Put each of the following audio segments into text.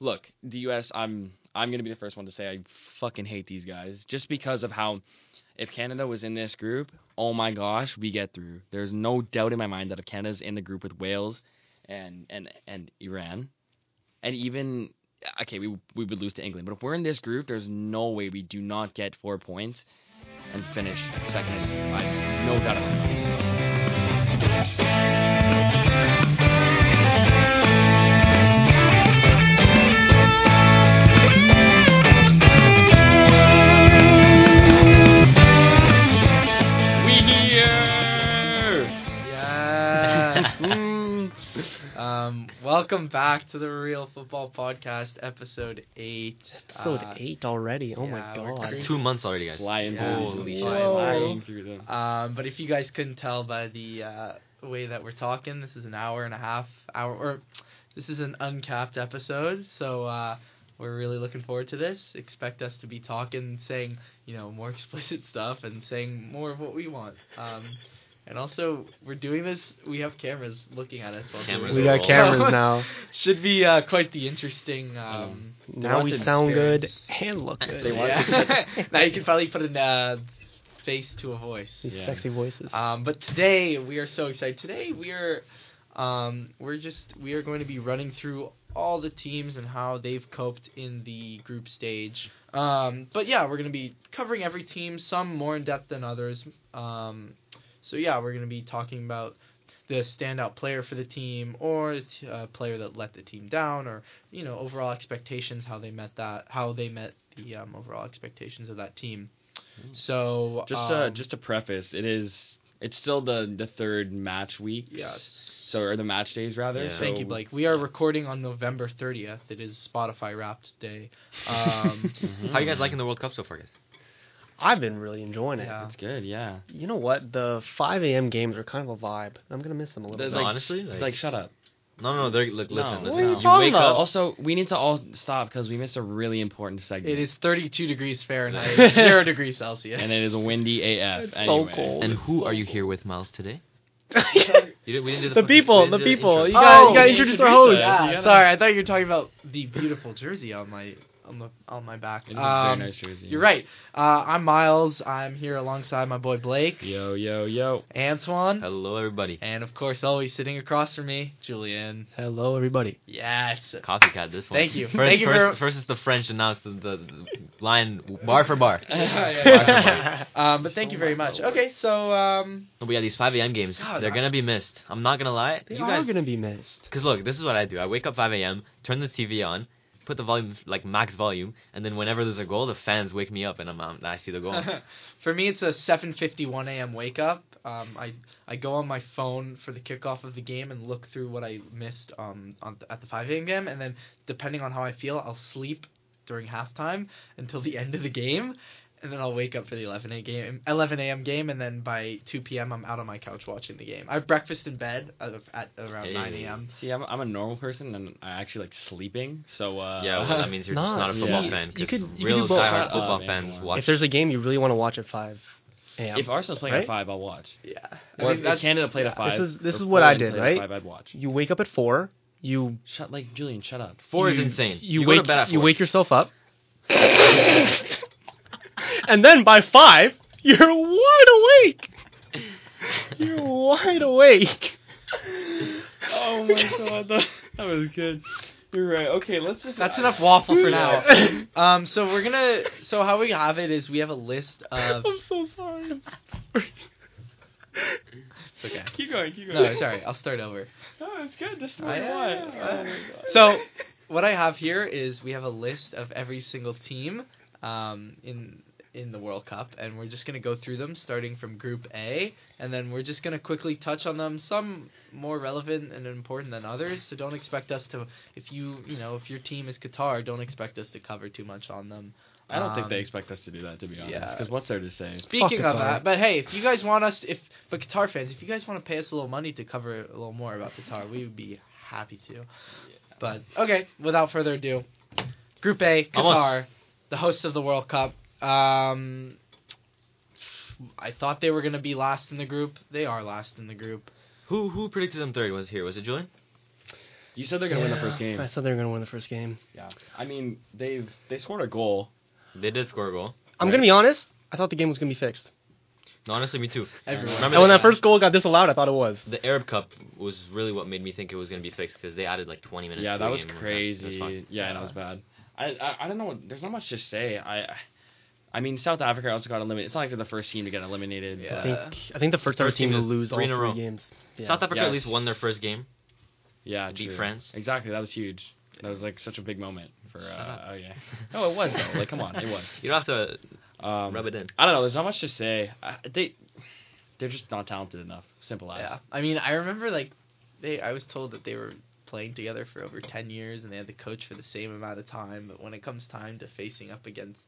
look, the U.S. I'm I'm gonna be the first one to say I fucking hate these guys just because of how. If Canada was in this group, oh my gosh, we get through. There's no doubt in my mind that if Canada's in the group with Wales and and and Iran, and even okay, we we would lose to England, but if we're in this group, there's no way we do not get four points and finish second. I, no doubt my um, welcome back to the Real Football Podcast, episode eight. Episode Uh, eight already. Oh yeah, my god. crazy. Two months already, guys. Flying Yeah. through Holy them. Flying through them. Um, but if you guys couldn't tell by the uh, way that we're talking, this is an hour and a half hour, or this is an uncapped episode. So uh, we're really looking forward to this. Expect us to be talking, saying you know more explicit stuff, and saying more of what we want. Um, and also, we're doing this. We have cameras looking at us. While Cameras We got all- cameras now. Should be uh, quite the interesting. Um, Now we want to sound good and look good. They yeah. now you can finally put a uh, face to a voice. These Yeah. sexy voices. Um, but today we are so excited. Today we are, um, we're just we are going to be running through all the teams and how they've coped in the group stage. Um, but yeah, we're going to be covering every team, some more in depth than others. Um, so yeah, we're going to be talking about the standout player for the team or a t- a player that let the team down or you know overall expectations how they met that how they met the um, overall expectations of that team so Just uh, um, just to preface, it is it's still the the third match week. yes So or the match days rather. Yeah. So Thank you, Blake. We are recording on November 30th. It is Spotify Wrapped Day. Um, Mhm. How you guys liking the World Cup so far, guys? I've been really enjoying it. Yeah. It's good, yeah. You know what? The 5 a.m. games are kind of a vibe. I'm gonna miss them a little The- bit. Like- honestly, like, like shut up. no, no, they're look, No. listen, What are you You talking wake about? up. Also, we need to all stop because we missed a really important segment. it is 32 degrees Fahrenheit, 0 degrees Celsius. and it is a windy AF. It's so cold. And who are you here with, Miles, today? You didn't, we didn't do the, the people, we the didn't do people. You gotta, Oh, you gotta introduce our host. it. yeah, gotta- sorry. I thought you were talking about the beautiful jersey on my on the on my back. It is a Um, very nice jersey. You're right. Uh, I'm Miles. I'm here alongside my boy Blake, Yo, yo, yo. Antoine, Hello, everybody. and of course, always sitting across from me, Julian. Hello, everybody. Yes. Copycat this one. Thank you. First, Thank you first, very- first it's the French, and now it's the, the, the line bar for bar. Um, but thank you very much. Okay, so um, we got these 5 a.m. games. God, They're I- gonna be missed. I'm not gonna lie. They you are guys, gonna be missed. Because look, this is what I do. I wake up 5 a.m., turn the TV on, put the volume like max volume, and then whenever there's a goal, the fans wake me up, and I'm, um, I see the goal. For me, it's a 7:51 a.m. wake up. Um, I I go on my phone for the kickoff of the game and look through what I missed um on at the 5 a.m. game, and then depending on how I feel, I'll sleep during halftime until the end of the game, and then I'll wake up for the 11 a game 11 a.m. game, and then by 2 p.m. I'm out on my couch watching the game. I have breakfast in bed at, at around 9 a.m. See, I'm, I'm a normal person and I actually like sleeping. So uh, yeah, well, that means you're just not a football yeah. fan. You 'cause could- you could real do both. diehard football man, fans come watch. If there's a game you really want to watch at 5 a.m. if Arsenal's playing Right? at five, I'll watch. Yeah, Or if Canada played at yeah, this five. is- this is what I did, played at right? Five, I'd watch. you wake up at 4, you Shut like Julian. Shut up. four is insane. You, go wake to bed at you wake yourself up. and then by 5, you're wide awake. You're wide awake. Oh my god, that, that was good. You're right. Okay, let's just. That's enough waffle for now. Um, so we're gonna. So how we have it is we have a list of. I'm so sorry. I'm sorry. It's okay. Keep going. Keep going. No, sorry. I'll start over. No, it's good. This is what I am, want. yeah. Oh. So what I have here is we have a list of every single team um, in in the World Cup, and we're just gonna go through them, starting from Group A, and then we're just gonna quickly touch on them. Some more relevant and important than others. So don't expect us to. If you you know if your team is Qatar, don't expect us to cover too much on them. I don't think Um, they expect us to do that, to be honest. yeah. Because what's there to say? Speaking of that, but hey, if you guys want us, to, if but Qatar fans, if you guys want to pay us a little money to cover a little more about Qatar, we would be happy to. But okay, without further ado, Group A, Qatar, Almost. the hosts of the World Cup. Um, I thought they were gonna be last in the group. They are last in the group. Who who predicted them third? Was here? Was it Julian? You said they're gonna win the first game. I said they were gonna win the first game. Yeah. I mean, they've they scored a goal. They did score a goal. I'm Right. gonna be honest. I thought the game was gonna be fixed. No, honestly, me too. Everyone. Remember And when that first goal got disallowed, I thought it was. The Arab Cup was really what made me think it was going to be fixed because they added like 20 minutes. Yeah, to that the was game one time. It was crazy. yeah, that was bad. I, I I don't know. what- There's not much to say. I I mean, South Africa also got eliminated. It's not like they're the first team to get eliminated. Yeah. I think I think the first First team team to to- lose all three three in a row. games. Yeah. South Africa at least won their first game. yeah, beat true. France. Exactly. That was huge. That was like such a big moment for. Uh, oh yeah. No, it was though. Like, come on, it was. You don't have to Um, rub it in. I don't know. There's not much to say. I, they they're just not talented enough. Simple as. Yeah, I mean, I remember like they. I was told that they were playing together for over ten years, and they had the coach for the same amount of time. But when it comes time to facing up against,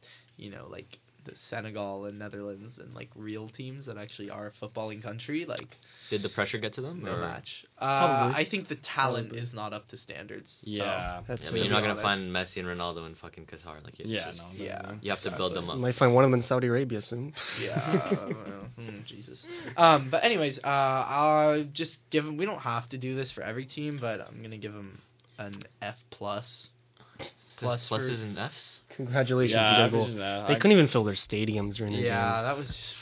you know, like the Senegal and Netherlands and like real teams that actually are a footballing country, like Did the pressure get to them? no or- match. Uh, Probably. I think the talent Probably. is not up to standards. so- Yeah. That's Yeah, To but you're be not going to find Messi and Ronaldo in fucking Qatar. Like, Yeah. just- No. no, yeah. no. You have to build them You up. might find one of them in Saudi Arabia soon. Yeah. well, mm, Jesus. Um, but anyways, uh, I'll just give them. We don't have to do this for every team, but I'm gonna give them an F plus. Plus Plus for- pluses and Fs. Congratulations, Yeah. you got a this goal. is, uh, They I- couldn't even fill their stadiums during the Yeah, games. that was just.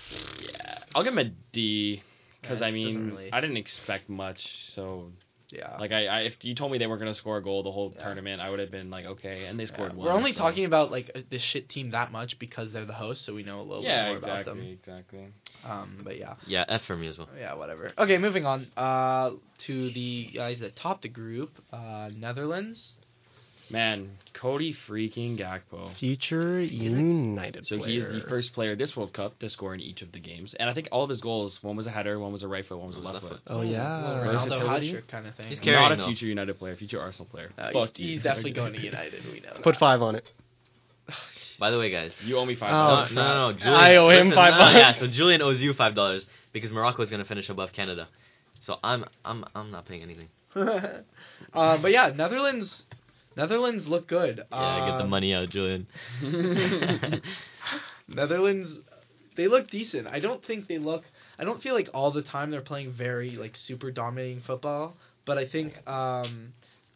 Yeah. I'll give him a D. Because Yeah, I mean, really- I didn't expect much. So Yeah. like, I, I if you told me they weren't gonna score a goal the whole Yeah. tournament, I would have been like, okay. And they Yeah. scored one. We're only so- talking about like uh, this shit team that much because they're the host, so we know a little Yeah. bit more Exactly. about them. Exactly. Um, but yeah, Yeah, F for me as well. yeah, whatever. Okay, moving on. Uh, to the guys that topped the group, uh, Netherlands. Man, Cody freaking Gakpo. Future United So player. he is the first player this World Cup to score in each of the games, and I think all of his goals, one was a header, one was a right foot, one was a One left was foot. Oh yeah, Little Ronaldo hat kind of thing. He's Uh, carrying, Not a though. future United player, future Arsenal player. he's, Fuck he's you. definitely going to United. We know. Put that. five on it. By the way, guys. You owe me five. Oh, No, dollars. no, no, no. Julian, I owe him listen, five no, bucks. Yeah, so Julian owes you five dollars because Morocco is gonna finish above Canada. So I'm I'm I'm not paying anything. um, but yeah, Netherlands. Netherlands look good. Yeah, get the Um, money out, Julian. Netherlands, they look decent. I don't think they look. I don't feel like all the time they're playing very like super dominating football. But I think um,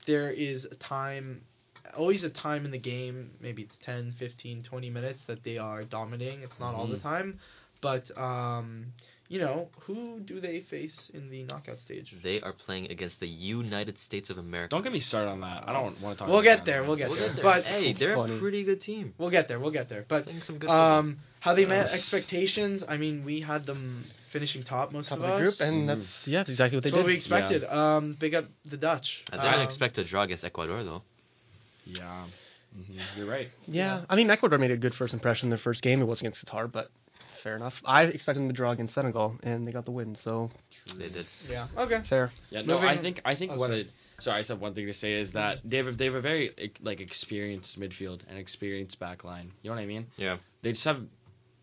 there is a time, always a time in the game. Maybe it's 10, 15, 20 minutes that they are dominating. It's not all the Mhm. time, but um, you know who do they face in the knockout stage? They are playing against the United States of America. Don't get me started on that. I don't want to talk. We'll about get that. there, we'll get there. We'll there. get there. But- hey, they're Funny. a pretty good team. We'll get there. We'll get there. But some good um, how they met expectations. I mean, we had them finishing top most Top of of the us. group, and Mhm. that's yeah, that's exactly what they That's what we did. expected. Um, big up the Dutch. I didn't Um, expect a draw against Ecuador though. Yeah, hmm you're right. Yeah, Yeah. I mean Ecuador made a good first impression in their first game. It was against Qatar, but fair enough. I expected them to draw against Senegal, and they got the win. So They did. Yeah. Okay. fair. Yeah, no, Moving- I think I think oh, what sorry. it. Sorry, I said one thing to say is that they have a, they have a very like experienced midfield and experienced back line. You know what I mean? Yeah. They just have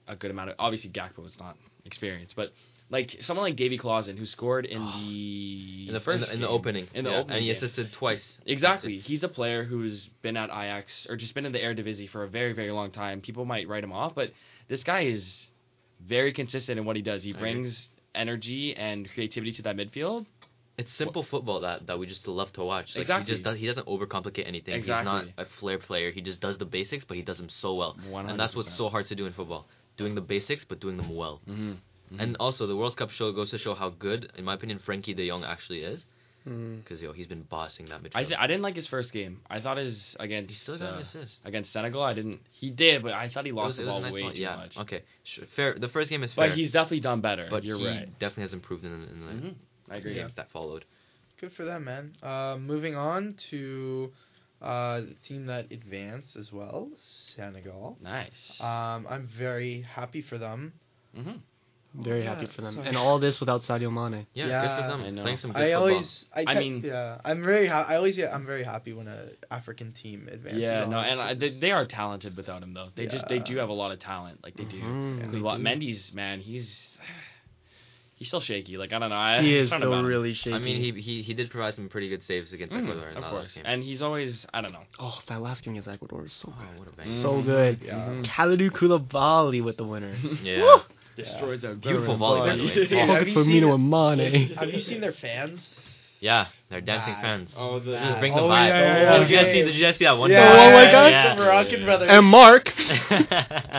a good amount of. Obviously, Gakpo is not experienced, but like someone like Davy Klaassen who scored in the In the first in the, in the opening. in the yeah, opening and he game. assisted twice. Exactly. He's a player who's been at Ajax or just been in the Eredivisie for a very, very long time. People might write him off, but this guy is very consistent in what he does. He brings energy and creativity to that midfield. It's simple football that, that we just love to watch. Like, Exactly. He just does, he doesn't overcomplicate anything. Exactly. He's not a flair player. He just does the basics, but he does them so well. 100%. And that's what's so hard to do in football. Doing the basics, but doing them well. Mm-hmm. And also, the World Cup show goes to show how good, in my opinion, Frenkie De Jong actually is. Mm. Because yo, he's been bossing that midfield. I th- I didn't like his first game. I thought his against he still got uh, an assist. against Senegal. I didn't. He did, but I thought he lost was- the a ball nice way ball, too yeah. much. Okay, sure, fair. The first game is fair, But he's definitely done better. but you're he right. definitely has improved in, in the hmm I agree. games that followed. Good for them, man. Uh, moving on to uh, the team that advanced as well, Senegal. Nice. Um, I'm very happy for them. hmm Very Yeah, happy for them, so- and all this without Sadio Mane. Yeah, good for them. I know. Playing some good I football. always, I, I te- mean- yeah, I'm very, ha- I always, get, I'm very happy when a African team advances. Yeah, on, no, and I, they, they are talented without him though. They just they do have a lot of talent, like they do. Mhm, Because they what do. Mendy's man, he's he's still shaky. Like I don't know. I, He is still about him. really shaky. I mean, he, he he did provide some pretty good saves against Mhm, Ecuador in of that course, last game. and he's always I don't know. oh, that last game against Ecuador was so oh, good. what a bang. So good. Yeah. Mhm. Kalidou Koulibaly with the winner. Yeah. Destroys a Beautiful veteran volley, by the way. Yeah, have for seen Mino and Mane. Have you seen their fans? Yeah, they're dancing Bad. fans. Oh, the Just bring the Oh, vibe. yeah, yeah, Oh, yeah. did you guys see? Did you guys see that one? Yeah, guy? oh my God. Yeah. The Moroccan yeah. brothers. And Mark.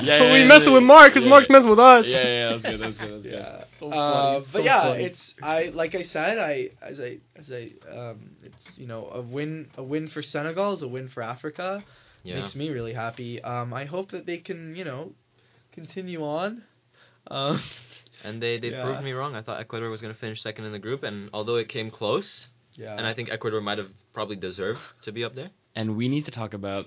Yeah, we yeah, messing yeah, with Mark because yeah. Mark's messing with us. Yeah, yeah, that was good. That was good. That was good. Yeah. So Uh, but so yeah, funny. it's I like I said, I as I as I um, it's you know a win a win for Senegal is a win for Africa. Yeah. Makes me really happy. Um, I hope that they can you know continue on. Um, And they, they Yeah. proved me wrong. I thought Ecuador was going to finish second in the group, and although it came close, yeah. and I think Ecuador might have probably deserved to be up there. And we need to talk about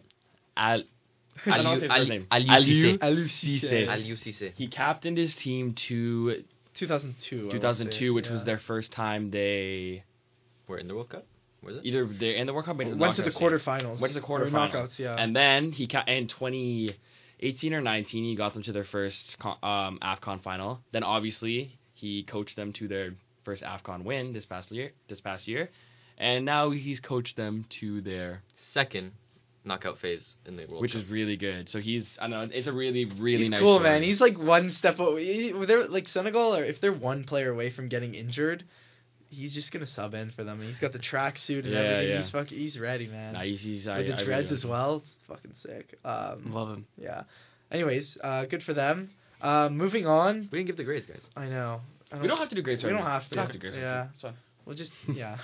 Al. I Aliou- his first Ali- name. Aliou Aliou Cissé. Aliou Cissé. He captained his team to 2002. I wanna 2002, say, which was their first time they We're in the World Cup. Was it? either they're in the World Cup, or in the went to the quarterfinals. Went to the quarterfinals. knockouts. Yeah. And then he ca- in 2018 or 19, he got them to their first um, Afcon final. Then obviously he coached them to their first Afcon win this past year. This past year, and now he's coached them to their, Second knockout phase in the World which Cup. is really good. So he's I know it's a really really He's nice. cool, story. man. He's like one step away. They're like Senegal, or if they're one player away from getting injured, he's just gonna sub in for them. And he's got the tracksuit and Yeah, everything. yeah. He's fucking, he's ready, man. Nah, he's, he's, I, With the I really dreads as well. It's fucking sick. Um, Love him. yeah. Anyways, uh, good for them. Uh, moving on. we didn't give the grades, guys. I know. I We don't have to do grades. We don't now. have We to. don't have to do grades. right Yeah. now. We'll just yeah.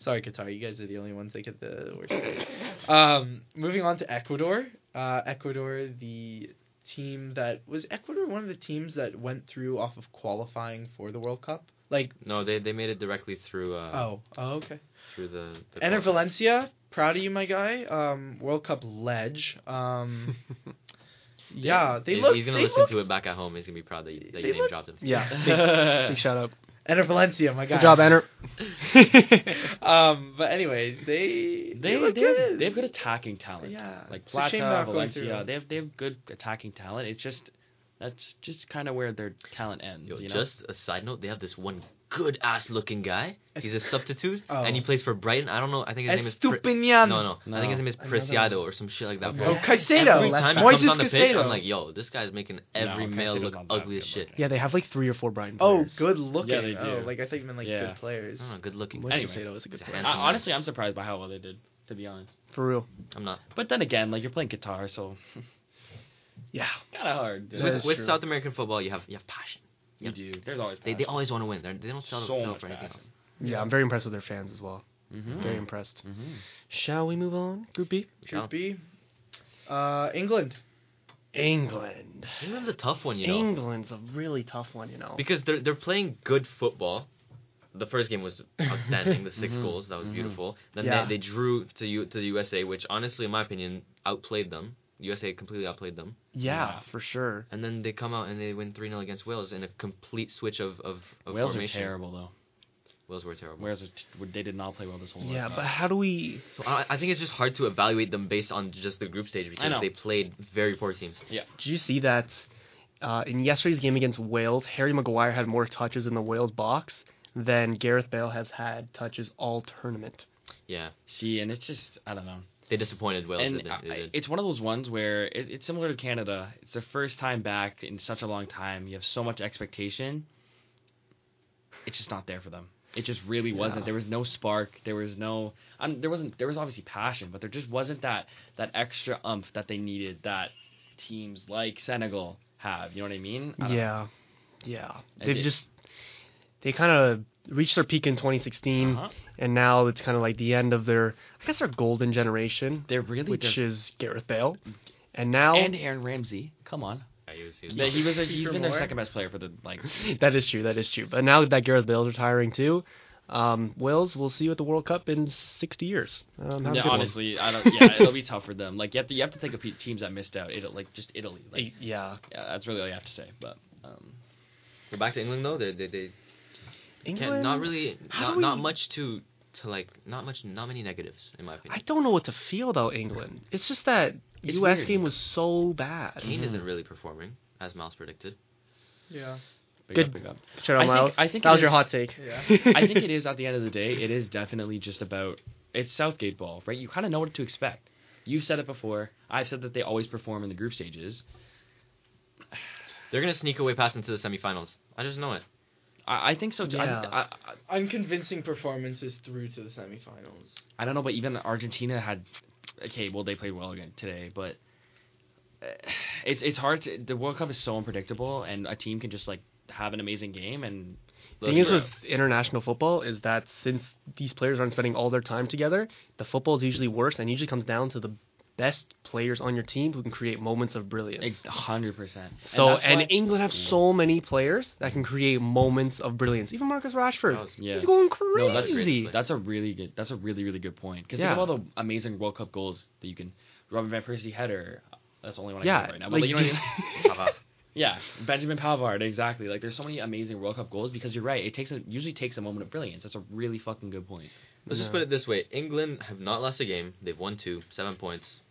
Sorry, Qatar. You guys are the only ones that get the worst. grade. Um, moving on to Ecuador. Uh, Ecuador, the team that was Ecuador one of the teams that went through off of qualifying for the World Cup. Like No, they they made it directly through uh oh oh okay. through the. the Enner qualifier. Valencia, proud of you, my guy. Um, World Cup ledge. Um, yeah, they he's, look. he's gonna listen look, to it back at home. He's gonna be proud that you, that They you name look- dropped him. Yeah. Big, big shout out. Enner Valencia, my guy. Good job, Enner. Um, but anyways, they They they look they have, good. they have good attacking talent. Yeah, Like It's Plata, Valencia, through. they have they have good attacking talent. It's just that's just kind of where their talent ends. Yo, you know? just a side note, they have this one good ass looking guy. He's a substitute, Oh. and he plays for Brighton. I don't know. I think his name is. Pri- Estupiñán. no, no, I think his name is Another Preciado or some shit like that. Okay. bro. Oh, Caicedo. Every time he Moises comes on the pitch, Caicedo. I'm like, yo, this guy's making every No, male Caicedo's look ugly as shit. but- yeah, they have like three or four Brighton Oh, good looking. Yeah, they Oh, do. like I think meant like Yeah. good players. I don't know, good looking. Moises Anyway. Caicedo is a good player. handsome. I, honestly, I'm surprised by how well they did. To be honest, For real. I'm not. but then again, like you're playing Qatar, so Yeah. kind of hard. dude. With, with. South American football, you have you have passion. You do. There's always They, they always want to win. They're, they don't sell, So sell much for anything passion. else. Yeah, I'm very impressed with their fans as well. Mhm. Very impressed. Mhm. Shall we move on? Group B? Group B. Uh, England. England. England's a tough one, you know, England's a really tough one, you know. because they're they're playing good football. The first game was outstanding. the 6 Mhm. goals that was Mhm. beautiful. Then Yeah. they, they drew to U, to the USA, which honestly, in my opinion, outplayed them. USA completely outplayed them. yeah, Yeah. for sure. And then they come out and they win 3 0 against Wales in a complete switch of, of, of Wales formation. are terrible though. Wales were terrible. Wales are t- they did not play well this whole. Yeah, World but how do we? So I, I think it's just hard to evaluate them based on just the group stage because know. they played very poor teams. Yeah. Did you see that uh, in yesterday's game against Wales, Harry Maguire had more touches in the Wales box than Gareth Bale has had touches all tournament. Yeah, see, and it's just I don't know. They disappointed Wales. and they, I- they did. it's one of those ones where it, it's similar to Canada. It's their first time back in such a long time. You have so much expectation. It's just not there for them. It just really wasn't. Yeah. There was no spark. There was no. Um, there wasn't. There was obviously passion, but there just wasn't that that extra umph that they needed. That teams like Senegal have. You know what I mean? I don't know. Yeah, yeah. They just they kind of reached their peak in 2016, Uh-huh. and now it's kind of like the end of their, I guess, their golden generation, They're really. which they're- is Gareth Bale, and now and Aaron Ramsey. Come on. Yeah, he was- he was- That he was. A, Keep he's for been their second best player for the like. that is true. That is true. But now that Gareth Bale's retiring too, um, Wales will see you at the World Cup in 60 years. Um, have Yeah, good one. honestly, I don't. Yeah, it'll be tough for them. Like you have to, you have to think of teams that missed out. It like just Italy. Like yeah, yeah, that's really all you have to say. But um, We're back to England though. They they, they England. can't, not really not, do not much to to like not much not many negatives in my opinion. I don't know what to feel about England. It's just that It's U.S. weird. game was so bad. Kane Mhm. isn't really performing as Miles predicted. Yeah. big Good. up, big up. Shout out, I think- Miles. I think that it was your hot take. Yeah. I think it is at the end of the day. It is definitely just about it's Southgate ball, right? You kind of know what to expect. You've said it before. I've said that they always perform in the group stages. They're gonna sneak away past into the semifinals. I just know it. I, I think so too. Yeah. I, I, Unconvincing performances through to the semifinals. I don't know, but even Argentina had. Okay, well they played well again today, but uh, it's it's hard to. The World Cup is so unpredictable, and a team can just like have an amazing game and. The thing is with international football is that since these players aren't spending all their time together, the football is usually worse and usually comes down to the best players on your team who can create moments of brilliance. hundred percent. So that's and England have so many players that can create moments of brilliance. Even Marcus Rashford, was- Yeah. he's going No, that's crazy. That's a really good. That's a really really good point. Because Yeah. think of all the amazing World Cup goals that you can. Robin van Persie header. That's the only one I Yeah, can right now. like, but you know what I mean? Yeah, Benjamin Pavard, exactly. Like, there's so many amazing World Cup goals because you're right. It takes a, usually takes a moment of brilliance. That's a really fucking good point. Let's just put it this way: England have not lost a game. They've won two, seven points,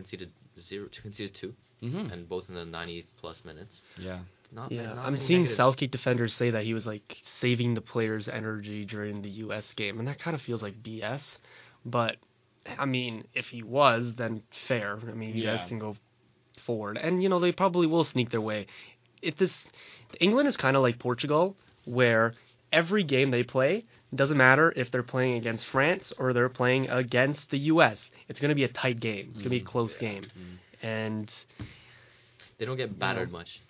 conceded zero, conceded two, Mm-hmm. and both in the 90 plus minutes. Yeah. Not, Yeah, not I'm seeing negatives. Southgate defenders say that he was like saving the players' energy during the U.S. game, and that kind of feels like BS. But I mean, if he was, then fair. I mean, you guys can go forward, and you know they probably will sneak their way. It this England is kind of like Portugal, where every game they play doesn't matter if they're playing against France or they're playing against the U.S. It's going to be a tight game. It's going to be a Mm, close game, Mm. and They don't get battered much.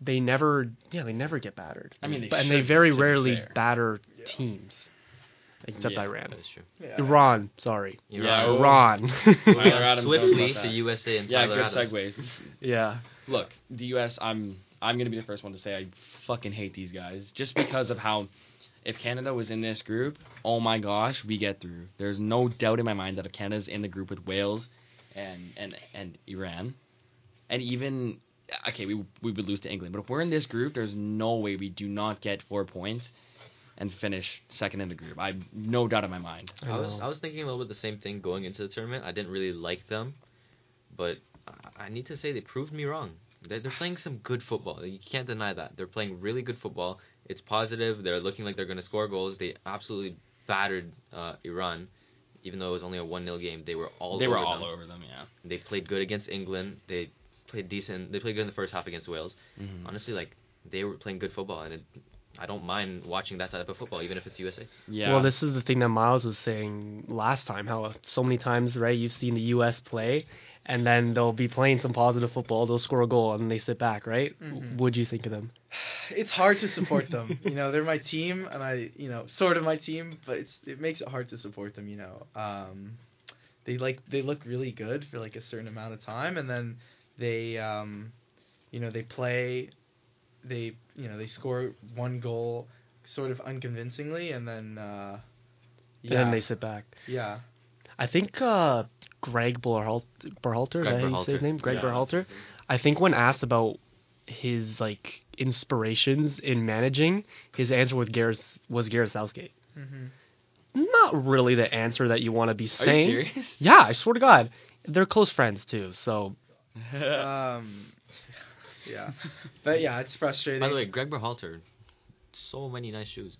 they never yeah they never get battered I mean, they but, and they very rarely batter Yeah. teams except Yeah, Iran That is true. Yeah. Iran sorry Yeah, Iran. Iran Tyler Adams Swiftly to. USA and Yeah, Tyler good Adams. segue. yeah Look, the U.S. I'm I'm gonna be the first one to say I fucking hate these guys just because of how. If Canada was in this group, oh my gosh, we get through. There's no doubt in my mind that if Canada's in the group with Wales and and and Iran, and even okay, we we would lose to England, but if we're in this group, there's no way we do not get four points and finish second in the group. I've no doubt in my mind. I I was. I was thinking a little bit the same thing going into the tournament. I didn't really like them, but I- I need to say they proved me wrong. They're, they're playing some good football. You can't deny that. They're playing really good football. It's positive. They're looking like they're going to score goals. They absolutely battered uh, Iran, even though it was only a one 0 game. They were all they over were all them. over them, yeah. They played good against England. They played decent. They played good in the first half against Wales. Mhm. Honestly, like they were playing good football, and it, I don't mind watching that type of football, even if it's USA. Yeah. well this is the thing that Miles was saying last time how so many times right you've seen the US play and then they'll be playing some positive football they'll score a goal and they sit back right Mhm. what'd you think of them it's hard to support them. you know, they're my team, and I, you know, sort of my team, but it's it makes it hard to support them. You know, um, they like they look really good for like a certain amount of time, and then they, um, you know, they play, they you know they score one goal sort of unconvincingly, and then uh, and then they sit back yeah, I think uh, Greg Berhalt- Berhalter, is Greg that how you say his name? Greg Yeah. Berhalter. I think when asked about his like inspirations in managing, his answer with Gareth was Gareth Southgate. hmm Not really the answer that you want to be Are saying. you serious? Yeah, I swear to God, they're close friends too. So um, yeah, but yeah, it's frustrating. By the way, Greg Berhalter, so many nice shoes.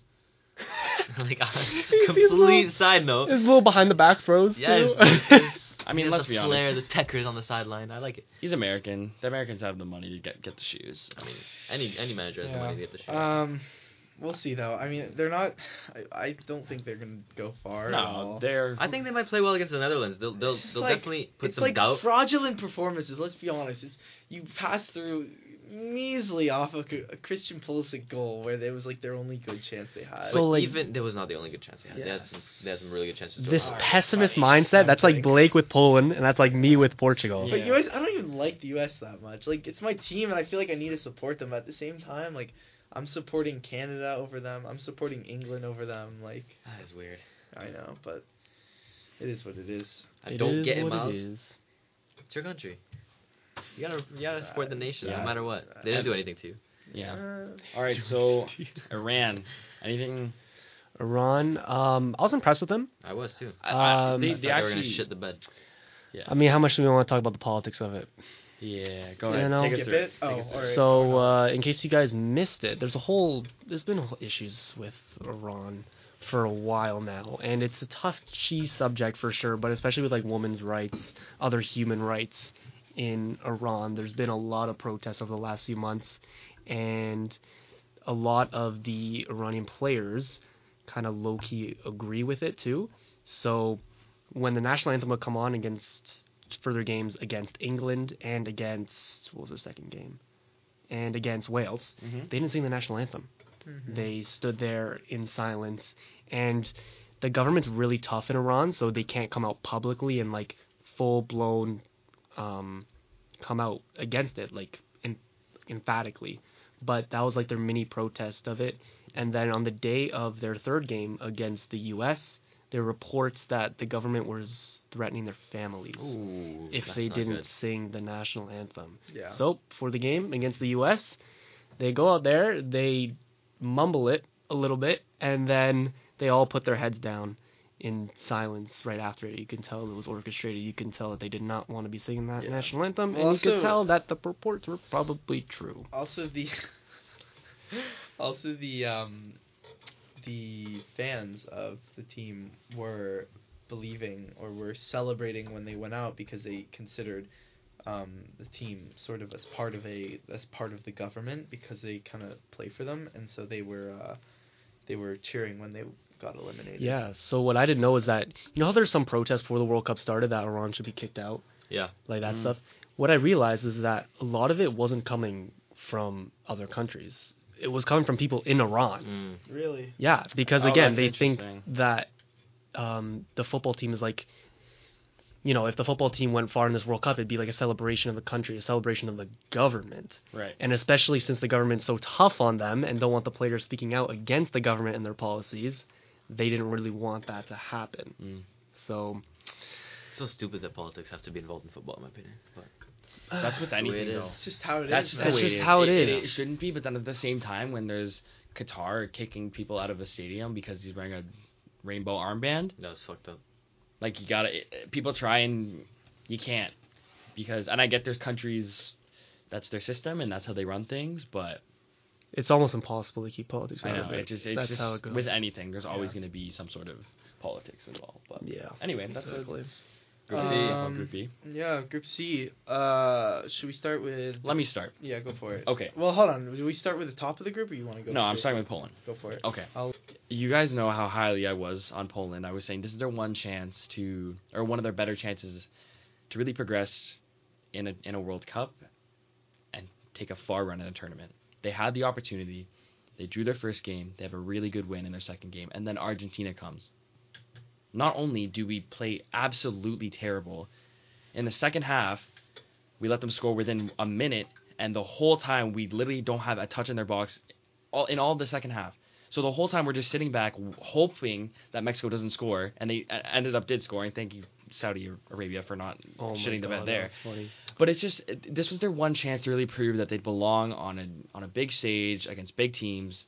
like a complete little- side note. his little behind the back throws. Yes. too. I mean, let's the be flair, honest. the techers on the sideline. I like it. He's American. The Americans have the money to get get the shoes. I mean, any any manager has the money to get the shoes. Um, we'll see though. I mean, they're not. I, I don't think they're gonna go far. at No, all. they're. I think they might play well against the Netherlands. They'll they'll, they'll like- definitely put it's some like doubt. fraudulent performances. Let's be honest. It's, you pass through measly off a, a Christian Pulisic goal where it was like their only good chance they had. So, But like- even that was not the only good chance they had. They had some they had some really good chances. to this score. Pessimist fine. mindset, that's like Blake with Poland, and that's like me with Portugal. But US, I don't even like the US that much. Like it's my team, and I feel like I need to support them. At the same time, like I'm supporting Canada over them. I'm supporting England over them. Like That is weird. I know, but it is what it is. I It don't is get it, what Miles. is. It's your country. You gotta you gotta support the nation Yeah. no matter what. They didn't do anything to you. yeah. Uh, All right, so Iran. Anything? Iran, um, I was impressed with them. I was too. I- I- Um, they, I they thought were actually. shit the bed. I mean, how much do we want to talk about the politics of it? Yeah, go You ahead. know- Take us skip through it. Oh, us through all right. so, uh, in case you guys missed it, there's a whole, there's been whole issues with Iran for a while now, and it's a tough, cheese subject for sure. But especially with like women's rights, other human rights in Iran, there's been a lot of protests over the last few months, and a lot of the Iranian players kind of low key agree with it too. So when the national anthem would come on against further games against England and against what was their second game, and against Wales, Mhm. they didn't sing the national anthem. Mhm. They stood there in silence, and the government's really tough in Iran, so they can't come out publicly and like full blown um, come out against it like em- emphatically. But that was like their mini protest of it. And then on the day of their third game against the U.S., there were reports that the government was threatening their families Ooh, if they didn't good. sing the national anthem. Yeah. So for the game against the U.S., they go out there, they mumble it a little bit, and then they all put their heads down in silence right after it. You can tell it was orchestrated. You can tell that they did not want to be singing that Yeah. national anthem, Well, and you could tell that the reports were probably true. also the also the um the fans of the team were believing or were celebrating when they went out because they considered um, the team sort of as part of a as part of the government because they kind of play for them and so they were uh, they were cheering when they got eliminated. Yeah. So what I didn't know is that you know how there's some protests before the World Cup started that Iran should be kicked out. Yeah. Like that Mm. stuff. What I realized is that a lot of it wasn't coming from other countries. It was coming from people in Iran. Mm. Really? Yeah, because Oh, again, that's they think that um, the football team is like, you know, if the football team went far in this World Cup, it'd be like a celebration of the country, a celebration of the government. Right. And especially since the government's so tough on them and don't want the players speaking out against the government and their policies, they didn't really want that to happen. Mm. So It's so stupid that politics have to be involved in football, in my opinion. But That's with anything it though. It's just how it is. That's, just man. That's just it is. how it it, is. It shouldn't be, but then at the same time, when there's Qatar kicking people out of a stadium because he's wearing a rainbow armband, that was fucked up. like you gotta, it- people try and you can't because, and I get there's countries that's their system and that's how they run things, but it's almost impossible to keep politics I out know of it. it just it's That's just how it goes. with anything. There's always Yeah. going to be some sort of politics involved. But yeah. anyway, that's Exactly. a group C. Um, Group B. Yeah, Group C. Uh, should we start with? Let me start. Yeah, go for it. Okay. Well, hold on. Do we start with the top of the group, or you want to go? No, I'm straight? starting with Poland. Go for it. Okay. I'll- You guys know how highly I was on Poland. I was saying this is their one chance to, or one of their better chances to really progress in a in a World Cup and take a far run in a tournament. They had the opportunity. They drew their first game. They have a really good win in their second game, and then Argentina comes. Not only do we play absolutely terrible, in the second half, we let them score within a minute, and the whole time we literally don't have a touch in their box, all in all the second half. So the whole time we're just sitting back, hoping that Mexico doesn't score, and they ended up did scoring. Thank you, Saudi Arabia, for not Oh my shitting the bed there. funny. But it's just this was their one chance to really prove that they belong on a on a big stage against big teams,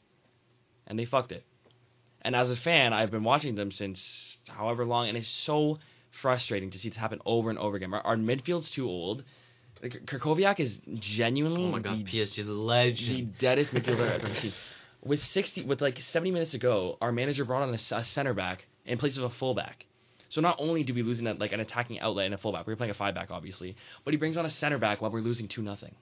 and they fucked it. And as a fan, I've been watching them since however long, and it's so frustrating to see this happen over and over again. Our, our midfield's too old. Like, Krychowiak is genuinely Oh my god, the PSG the the legend. deadest midfielder I've ever seen. With sixty, with like seventy minutes to go, our manager brought on a center back in place of a fullback. So not only do we losing that like an attacking outlet and a fullback, we're playing a five back obviously, but he brings on a center back while we're losing two nothing.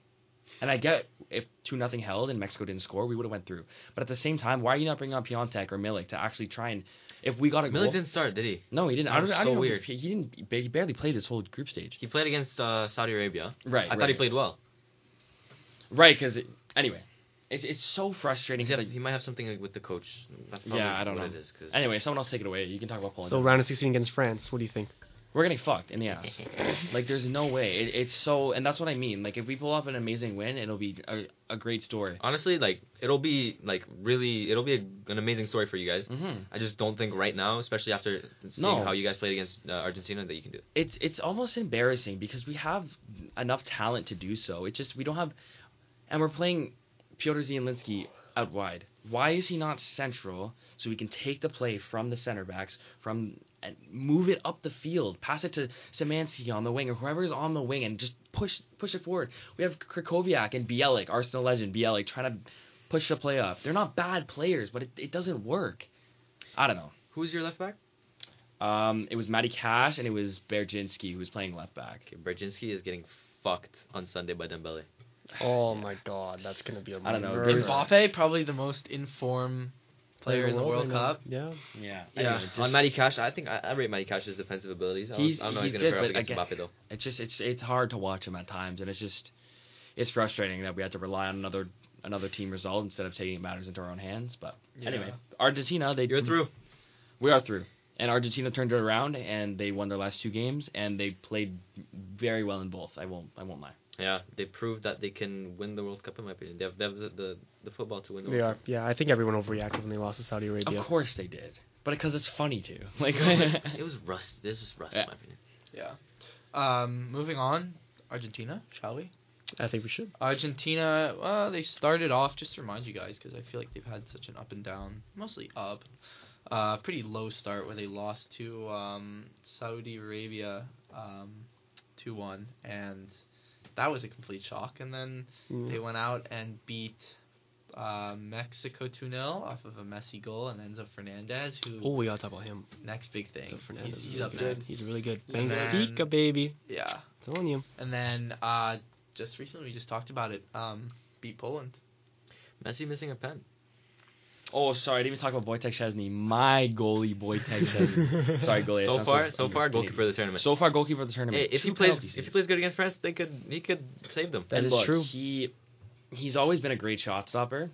And I get if two nothing held and Mexico didn't score, we would have went through. But at the same time, why are you not bringing on Piątek or Milik to actually try and if we got a Milik goal? didn't start, did he? no, he didn't. I That don't, was I don't so know weird. He, he didn't. He barely played this whole group stage. He played against uh, Saudi Arabia. Right. I thought he played well. Right, because anyway, it's it's so frustrating. He, 'cause, like, he might have something like, with the coach. That's probably Yeah, I don't what know. It is, 'cause- Anyway, someone else take it away. You can talk about Poland. So round of 16 against France. What do you think? We're getting fucked in the ass. like there's no way. It, it's so, and that's what I mean. Like if we pull off an amazing win, it'll be a, a great story. Honestly, like it'll be like really, it'll be a, an amazing story for you guys. hmm I just don't think right now, especially after seeing No. how you guys played against uh, Argentina, that you can do it. It's it's almost embarrassing because we have enough talent to do so. It just we don't have, and we're playing Piotr Zielinski out wide. Why is he not central so we can take the play from the center backs from and move it up the field, pass it to Szymanski on the wing or whoever is on the wing and just push push it forward. We have Krychowiak and Bielik, Arsenal legend Bielik, trying to push the play up. They're not bad players, but it, it doesn't work. I don't know. Who's your left back? Um, it was Matty Cash and it was Bereszyński who was playing left back. Okay, is getting fucked on Sunday by Dembele. Oh my God, that's gonna be a I don't know, murder. Mbappe, probably the most informed player in the World I know. Cup. Yeah. Yeah. Yeah. Anyway, just- On Matty Cash, I think I, I rate Matty Cash's defensive abilities. I, He's- was, I don't know he's he's, gonna good, pair up but against again- Mbappe though. It's just it's it's hard to watch him at times, and it's just it's frustrating that we had to rely on another another team result instead of taking matters into our own hands. But Yeah. anyway, Argentina they You're through. We are through, and Argentina turned it around and they won their last two games and they played very well in both. I won't I won't lie. Yeah, they proved that they can win the World Cup in my opinion. They have, they have the, the, the football to win the They World are. Yeah, I think everyone overreacted when they lost to Saudi Arabia. Of course they did, but because it's funny too. Like it was rust. This was rust Yeah. in my opinion. Yeah. Um, moving on, Argentina, shall we? I think we should. Argentina, well, they started off, just to remind you guys, because I feel like they've had such an up and down, mostly up. Uh, pretty low start where they lost to um, Saudi Arabia um, 2 1, and that was a complete shock. And then Mm. they went out and beat uh, Mexico 2 0 off of a Messi goal and Enzo Fernandez, who, Oh, we gotta talk about him. next big thing. He's, he's up really good. next. He's really good. Benfica, baby. Yeah. Telling you. And then uh, just recently, we just talked about it, um, beat Poland. Messi missing a pen. Oh, sorry, I didn't even talk about Wojtek Szczesny, my goalie Wojtek Szczesny. sorry, goalie. So far, so I'm far, goalkeeper of the tournament. So far, goalkeeper of the tournament. Hey, if Two he plays, penalty if he plays good against France, they could, he could save them. That and is look, true. He he's always been a great shot stopper.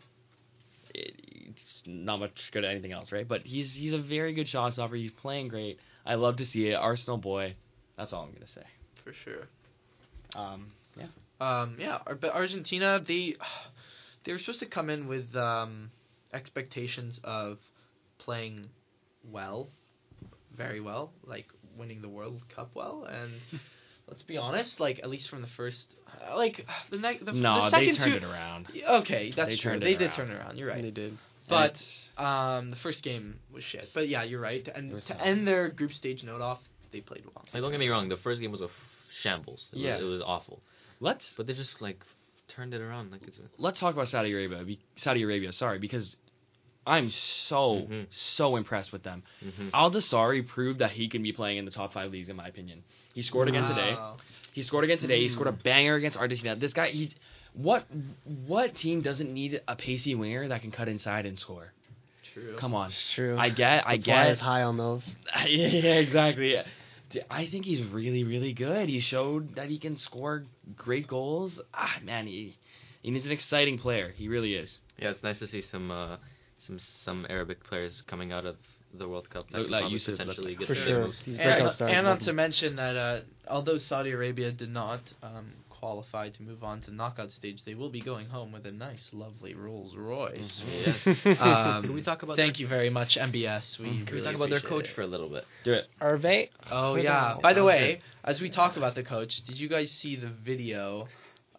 It- It's not much good at anything else, right? But he's he's a very good shot stopper. He's playing great. I love to see it. Arsenal boy. That's all I'm gonna say. For sure. Um, Yeah. Um, yeah, but Argentina, they they were supposed to come in with um, expectations of playing well, very well, like winning the World Cup well, and let's be honest, like at least from the first, uh, like the next, the, no, the they second turned two. it around. Okay, that's They true. turned it They did around. turn it around. You're right. They did. But um, the first game was shit. But yeah, you're right. It And to tough. end their group stage note off, they played well. Like, don't get me wrong, the first game was a f- shambles. It Yeah. was, it was awful. let's But they just like turned it around. Like it's a, let's talk about Saudi Arabia. be- Saudi Arabia, sorry, because I'm so Mhm. so impressed with them. mhm. Al Dawsari proved that he can be playing in the top five leagues, in my opinion. He scored again today. He scored again today. He scored a Mm. banger against Argentina. This guy, he, what what team doesn't need a pacey winger that can cut inside and score? True. Come on. It's true. I get, I Supply is get. high on those. yeah, exactly. D- I think he's really, really good. He showed that he can score great goals. Ah, man, he, he's an exciting player. He really is. Yeah, it's nice to see some uh, some some Arabic players coming out of the World Cup that like Yusuf potentially get For some sure. These And, and not to mention that uh, although Saudi Arabia did not um, qualify to move on to knockout stage, they will be going home with a nice, lovely Rolls Royce. Yeah. Um, Can we talk about Thank their, you very much, MBS. We Can we Can we talk about their coach it. for a little bit? Do it. Hervé? Oh Put yeah. By the That was way, as we talk about the coach, did you guys see the video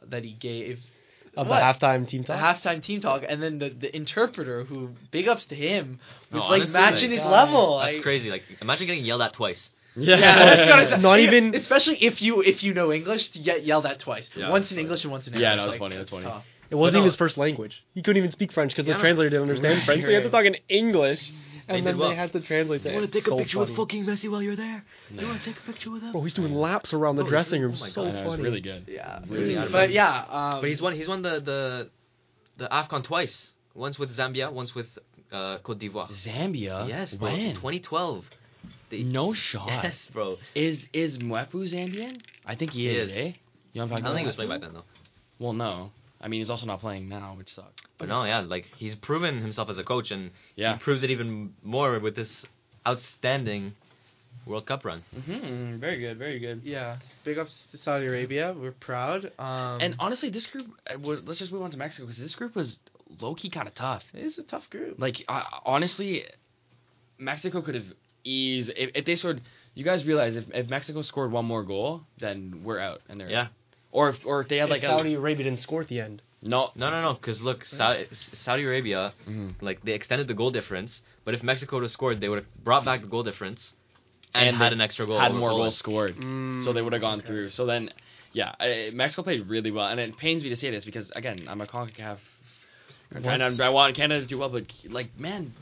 that he gave Of What? the halftime team the talk? halftime team talk, and then the, the interpreter who big ups to him was No, like honestly, matching like, his God. level. That's I- crazy. Like imagine getting yelled at twice. Yeah, that's what I. Not even- especially if you if you know English, to get yelled at twice. Yeah, once in funny. English and once in Yeah, English. no, that's Like, funny, that's funny. tough. It wasn't no. even his first language. He couldn't even speak French because Yeah, the translator didn't understand Right, French, so he had to talk in English. And did then well. they had to translate that. You want to take so a picture funny. with fucking Messi while you're there? No. You want to take a picture with him? Oh, he's doing laps around the Oh, dressing room. oh so I know, funny. it's really good. Yeah, Really good. but yeah, um, But he's won. He's won the the the Afcon twice. Once with Zambia, once with uh, Cote d'Ivoire. Zambia. Yes. When? 2012. They- No shot. Yes, bro. Is is Mwepu Zambian? I think he, He is, is. eh? You know what I'm I don't think he was about? playing back then though. Well, no. I mean, he's also not playing now, which sucks. But no, yeah, like he's proven himself as a coach, and Yeah. he proves it even more with this outstanding World Cup run. Mm-hmm. Very good. Very good. yeah, big ups to Saudi Arabia. We're proud. Um, And honestly, this group. uh, was- Let's just move on to Mexico because this group was low key kind of tough. it is a tough group. Like I honestly, Mexico could have eased if, if they scored. You guys realize if, if Mexico scored one more goal, then we're out and they're Yeah. Or if or if they had like If Saudi Arabia didn't score at the end. a no. No, no, no, because look, Saudi, Saudi Arabia, Mhm. like they extended the goal difference, but if Mexico would have scored, they would have brought back the goal difference and, And had an extra goal. had more goals scored. Mm, so they would have gone okay. through. So then, yeah, uh, Mexico played really well, and it pains me to say this because again, I'm a Concacaf, country, and I'm, I want Canada to do well, but like, man,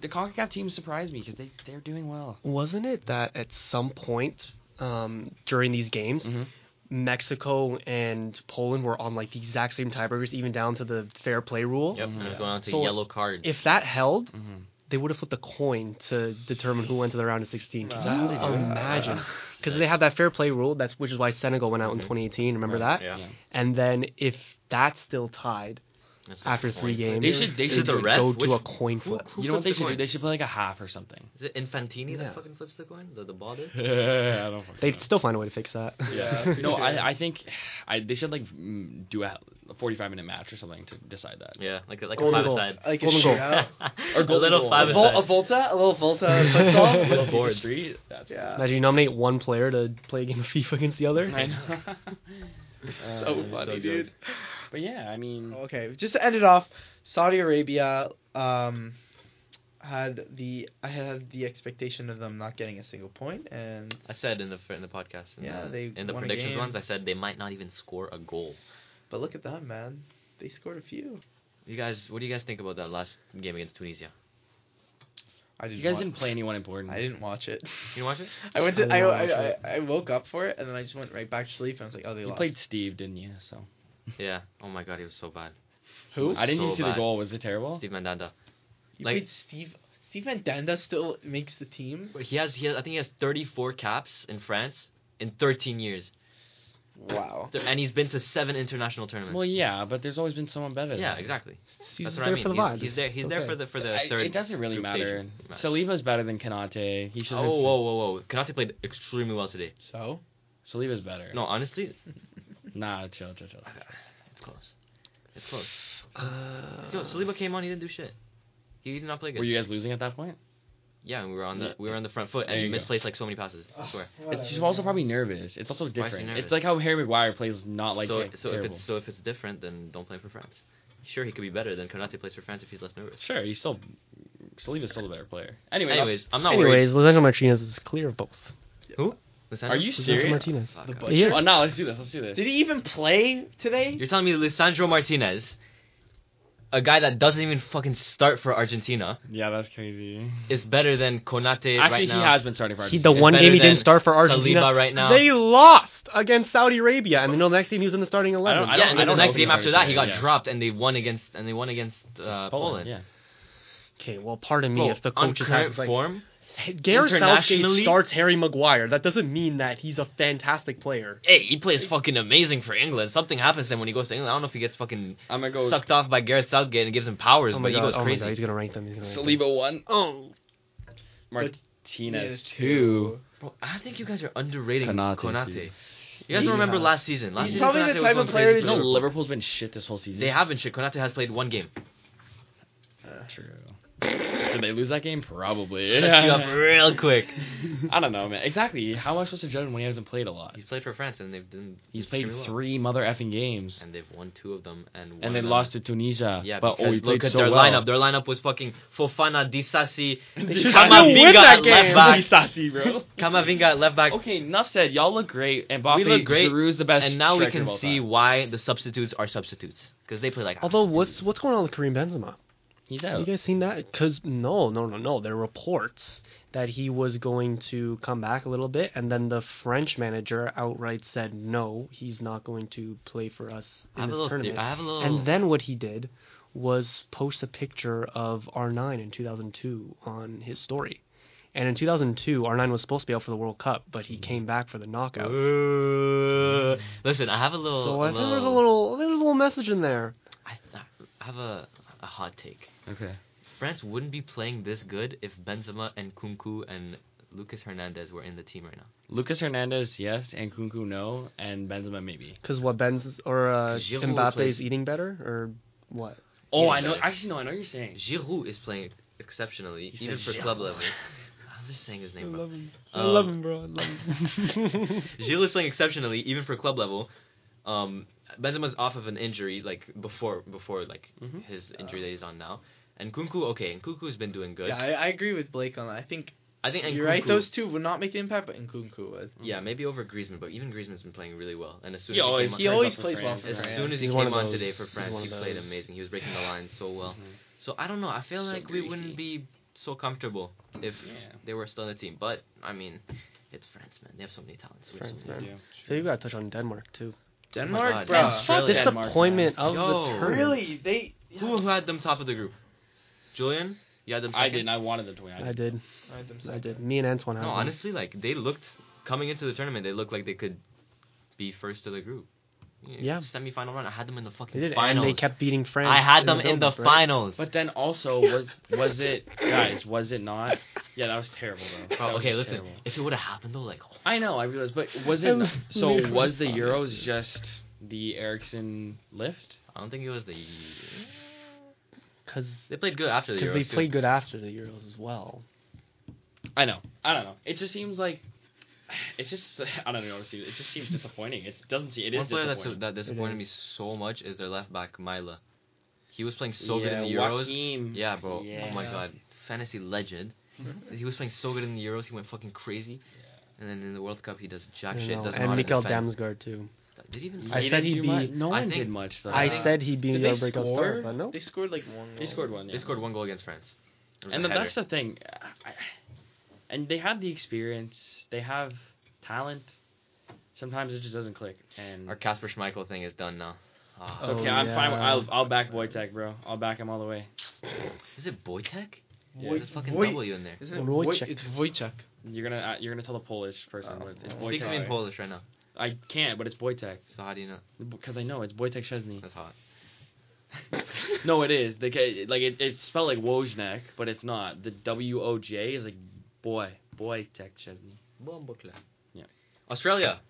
the Concacaf team surprised me because they they're doing well. Wasn't it that at some point um, during these games, Mhm. Mexico and Poland were on like the exact same tiebreakers, even down to the fair play rule. Yep, and it's going on to So, yellow cards. If that held, Mhm. they would have flipped a coin to determine who went to the round of 16. Can Wow. you imagine? Because they have that fair play rule. That's which is why Senegal went out in Mhm. 2018. Remember Right, that? yeah. Yeah. And then if that's still tied That's a after three flip. games, They should- they should the ref? go to a coin flip. who You know what they flips the should do? They should play like a half or something. Is it Infantino Yeah. that fucking flips the coin? The, the ball did? I don't They'd know. still find a way to fix that. Yeah, no. I, I think I, they should like do a, a 45 minute match or something to decide that. Yeah, like like Golden a five-a-side. like a Golden goal. shootout. Or a little goal. A, vol- a five-a-side. Volta, a little Volta futsal. Little Little board street. That's Yeah. Imagine you nominate one player to play a game of FIFA against the other. I know. so funny, dude. Good. But yeah, I mean, Okay, just to end it off, Saudi Arabia um, had the I had the expectation of them not getting a single point, and I said in the in the podcast. In Yeah, the, they in the won a predictions game. ones. I said they might not even score a goal. but look at that, man. They scored a few. You guys, what do you guys think about that last game against Tunisia? I didn't. you guys wa- didn't play anyone important. I didn't watch it. You watch it? I went to. I, didn't I, watch I, it. I woke up for it, and then I just went right back to sleep. And I was like, oh, they You lost. played Steve, didn't you? So Yeah. Oh my god, he was so bad. Who? I didn't So even see the goal. Was it terrible? Steve Mandanda. You like- played Steve. Steve Mandanda still makes the team. But He has he has I think he has 34 caps in France in 13 years. Wow. And he's been to seven international tournaments. Well, yeah, but there's always been someone better. yeah, exactly. He's That's there what I mean. for the he's, he's there. He's It's there for the for the I- third. it doesn't really matter. stage match. Better than Konate. He should. Oh whoa whoa whoa! Konate played extremely well today. So Saliba's better. No, honestly, Nah, chill, chill, chill. it's close. It's close. Uh, Yo, Saliba came on. He didn't do shit. He did not play good. Were you guys losing at that point? Yeah, and we were on the we were on the front foot There and you go. misplaced like so many passes. I swear. It's she's also probably nervous. It's also Why is she different. It's like how Harry Maguire plays not like so ter- so if it's so if it's different, then don't play for France. Sure, he could be better than Konate plays for France if he's less nervous. Sure, he's still Saliba's still the better player. Anyway, Anyways, I'm not worried. Anyways, Lisandro Martinez is clear of both. Worried. are you Lisandro serious? Martinez. Fuck, The God. butcher? Yeah. Oh, no, let's do this. Let's do this. did he even play today? You're telling me Lisandro Martinez, a guy that doesn't even fucking start for Argentina, Yeah, that's crazy. is better than Konate Actually, right he now? has been starting for He, Argentina. the It's one better game he didn't start for Argentina, Saliba right now. they lost against Saudi Arabia, and then the next game he was in the starting eleven. I yeah, don't- and I then the don't next know if he game after that, he got today, yeah. dropped, and they won against and they won against uh, Poland. Yeah. Okay, well, pardon me Bro, if the on coaches current have like form, Gareth Southgate starts Harry Maguire. That doesn't mean that he's a fantastic player. hey, he plays fucking amazing for England. Something happens to him when he goes to England. I don't know if he gets fucking I'm gonna go sucked off by Gareth Southgate and gives him powers, Oh but my he god! goes Oh my crazy. god! He's gonna rank them. He's gonna rank them. Saliba one. Oh, Martinez Yes, two. Bro, I think you guys are underrating Konate, Konate. You guys don't He's remember not. last season. Last He's season, probably the Konate was type of player that for No, Liverpool. Liverpool's been shit this whole season. They haven't shit. Konate has played one game. Uh, true. Did they lose that game? Probably. Set you up real quick. I don't know, man. Exactly. How am I supposed to judge him when he hasn't played a lot? He's played for France and they've done. He's played extremely well. three mother effing games, and they've won two of them and one and they uh, lost to Tunisia. Yeah, but oh, because oh, he played look at so their well. lineup. Their lineup was fucking Fofana, Disasi, should Camavinga at left back. Sassy, bro. Camavinga at left back. okay, enough said. Y'all look great, and Mbappe, We look great, Giroud's the best. and now we can see time. why the substitutes are substitutes because they play like. although what's what's going on with Karim Benzema? He's out. you guys seen that? Because no, no, no, no. There are reports that he was going to come back a little bit, and then the French manager outright said no, he's not going to play for us in this little. tournament. theory- I have a little. And then what he did was post a picture of R9 in 2002 on his story. And in 2002, R9 was supposed to be out for the World Cup, but he mm. came back for the knockout. Listen, I have a little. so I think there's a little, there's a little message in there. I, I have a a hot take. Okay. France wouldn't be playing this good if Benzema and Kunku and Lucas Hernandez were in the team right now. Lucas Hernandez, yes, and Kunku, no, and Benzema, maybe. Because what Ben's or uh, Giroud Mbappe's plays- eating better or what? Oh, Yeah, I know. better. Actually, no, I know what you're saying. Giroud is playing exceptionally, He even said for club level. I'm just saying his name, bro. him. I love him, bro. I love him. Giroud is playing exceptionally, even for club level. Um, Benzema's off of an injury, like before before like Mhm. his injury that he's on now. And Kunku, okay, and Kunku's been doing good. Yeah, I, I agree with Blake on that. I think I think and you're right. Those two would not make the impact, but Nkunku would. Yeah, maybe over Griezmann, but even Griezmann's been playing really well. And as soon He as he, always- came on, He turns always plays well France, for as France. soon as he He's one came on those- today for France, he played those. amazing. He was breaking the lines so well. So I don't know. I feel So like we wouldn't be so comfortable if Yeah. they were still in the team. But I mean, It's France, man. They have so many talents. They France, so many man. So you gotta touch on Denmark too. Oh Denmark, God, bro. Australia. Denmark, Disappointment of Yo, the tournament. Really? They. Who who had them top of the group? Julian, you had them. Second? I didn't. I wanted them to win. I I did. I had them I second. did. Me and Antoine had No, them. honestly, like they looked coming into the tournament, they looked like they could be first of the group. Yeah. Semi-final run. I had them in the fucking They did, finals. and they kept beating France. I had them in the build-up, right? finals. But then also was was it guys? Was it not? Yeah, that was terrible, though. Bro, okay, listen. terrible. If it would have happened though, like oh, I know, I realize, but was it? That was so was the. Euros just the Eriksen lift? I don't think it was the. Because They played good after the Because they Euros. too. played good after the Euros as well. I know. I don't know. It just seems like it's just I don't know. Honestly, It just seems disappointing. It doesn't seem. It is One player that's, that disappointed me so much is their left back Mæhle. He was playing so good in the Euros. Joakim. Yeah, bro. Yeah. Oh my god, fantasy legend. he was playing so good in the Euros. He went fucking crazy. Yeah. And then in the World Cup, he does jack shit. Doesn't And how Mikkel defend. Damsgaard too. Did he even? I He said he'd be- much. No I one think- did much though. I think- said he'd be Did your they breakout score? star, but no. They scored like one. They scored one. Yeah. They scored one goal against France. And then that's the thing. I, and they have the experience. They have talent. Sometimes it just doesn't click. And Our Kasper Schmeichel thing is done now. It's Oh, okay. I'm fine. With, yeah. I'll I'll back Wojtek, bro. I'll back him all the way. Is it Boytek? Yeah. There's a fucking Woj- W in there. Isn't it Wojciech. It's Wojciech. You're gonna uh, you're gonna tell the Polish person. Oh. what it's, it's Oh. Speak to me in Polish right now. I can't, but it's Wojtek So how do you know? because I know it's Wojtek Szczesny. That's hot. No, it is. They ca- like it, it's spelled like Wojnek, but it's not. The W O J is like boy, Wojtek Szczesny. Yeah. Australia.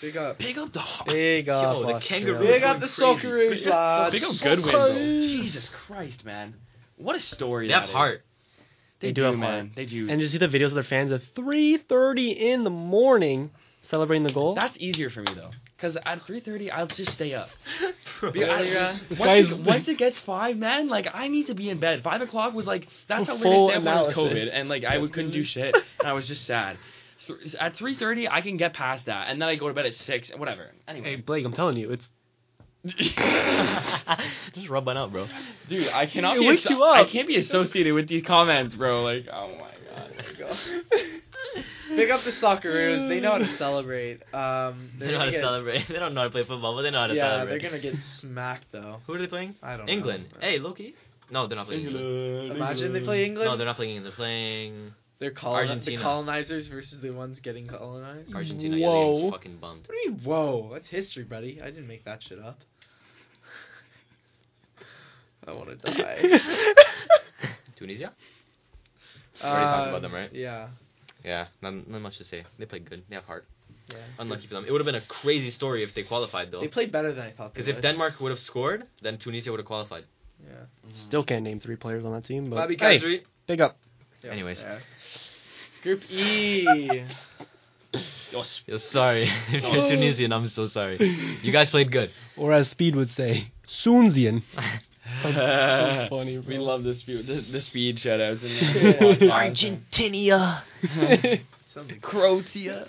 Big up. Big up the Big up, Yo, the Australia. kangaroo- Big up the crazy. Socceroos, lads. Big up Goodwin, bro. Jesus Christ, man. What a story They that have is. heart. They, They do, do have man. heart. They do. And you see the videos of their fans at 3:30 in the morning celebrating the goal. That's easier for me though, because at 3:30 I'll just stay up. Because I- Yeah. Once, guy's- it, once it gets five, man, like I need to be in bed. Five o'clock was like that's how we're Full gonna stay up when it was analysis. COVID, and like I would, couldn't do shit, and I was just sad. Th- At 3:30 I can get past that, and then I go to bed at six, whatever. Anyway. Hey Anyway, Blake, I'm telling you, it's Just rub one out, bro. dude, I cannot It be. wakes asso- you up. I can't be associated with these comments, bro. Like, oh my god. Big up the Socceroos. They know how to celebrate. Um, They know how gonna get- celebrate. They don't know how to play football, but they know how to Yeah, celebrate. Yeah, they're gonna get smacked though. Who are they playing? I don't England. know. England. Hey, Loki. No, they're not playing England. Imagine they play England. No, they're not playing England. They're playing They're coloni- the colonizers versus the ones getting colonized. Argentina. Yeah, Whoa. they're fucking bummed. What do you mean, whoa? That's history, buddy. I didn't make that shit up. I want to die. Tunisia. We already talked Uh, about them, right? Yeah. Yeah, not, not much to say. They played good. They have heart. Yeah. Unlucky for them. It would have been a crazy story if they qualified though. They played better than I thought. Because if. Denmark would have scored, then Tunisia would have qualified. Yeah. Mm-hmm. still can't name three players on that team, but Bobby hey, Khazri. big up. Yeah. Anyways. Yeah. Group E. Yo, sorry. if you're oh. Tunisian, I'm so sorry. You guys played good. Or as Speed would say, Soonsian. so funny, bro. We love the speed, the, the speed shoutouts. Yeah. Argentina. Croatia.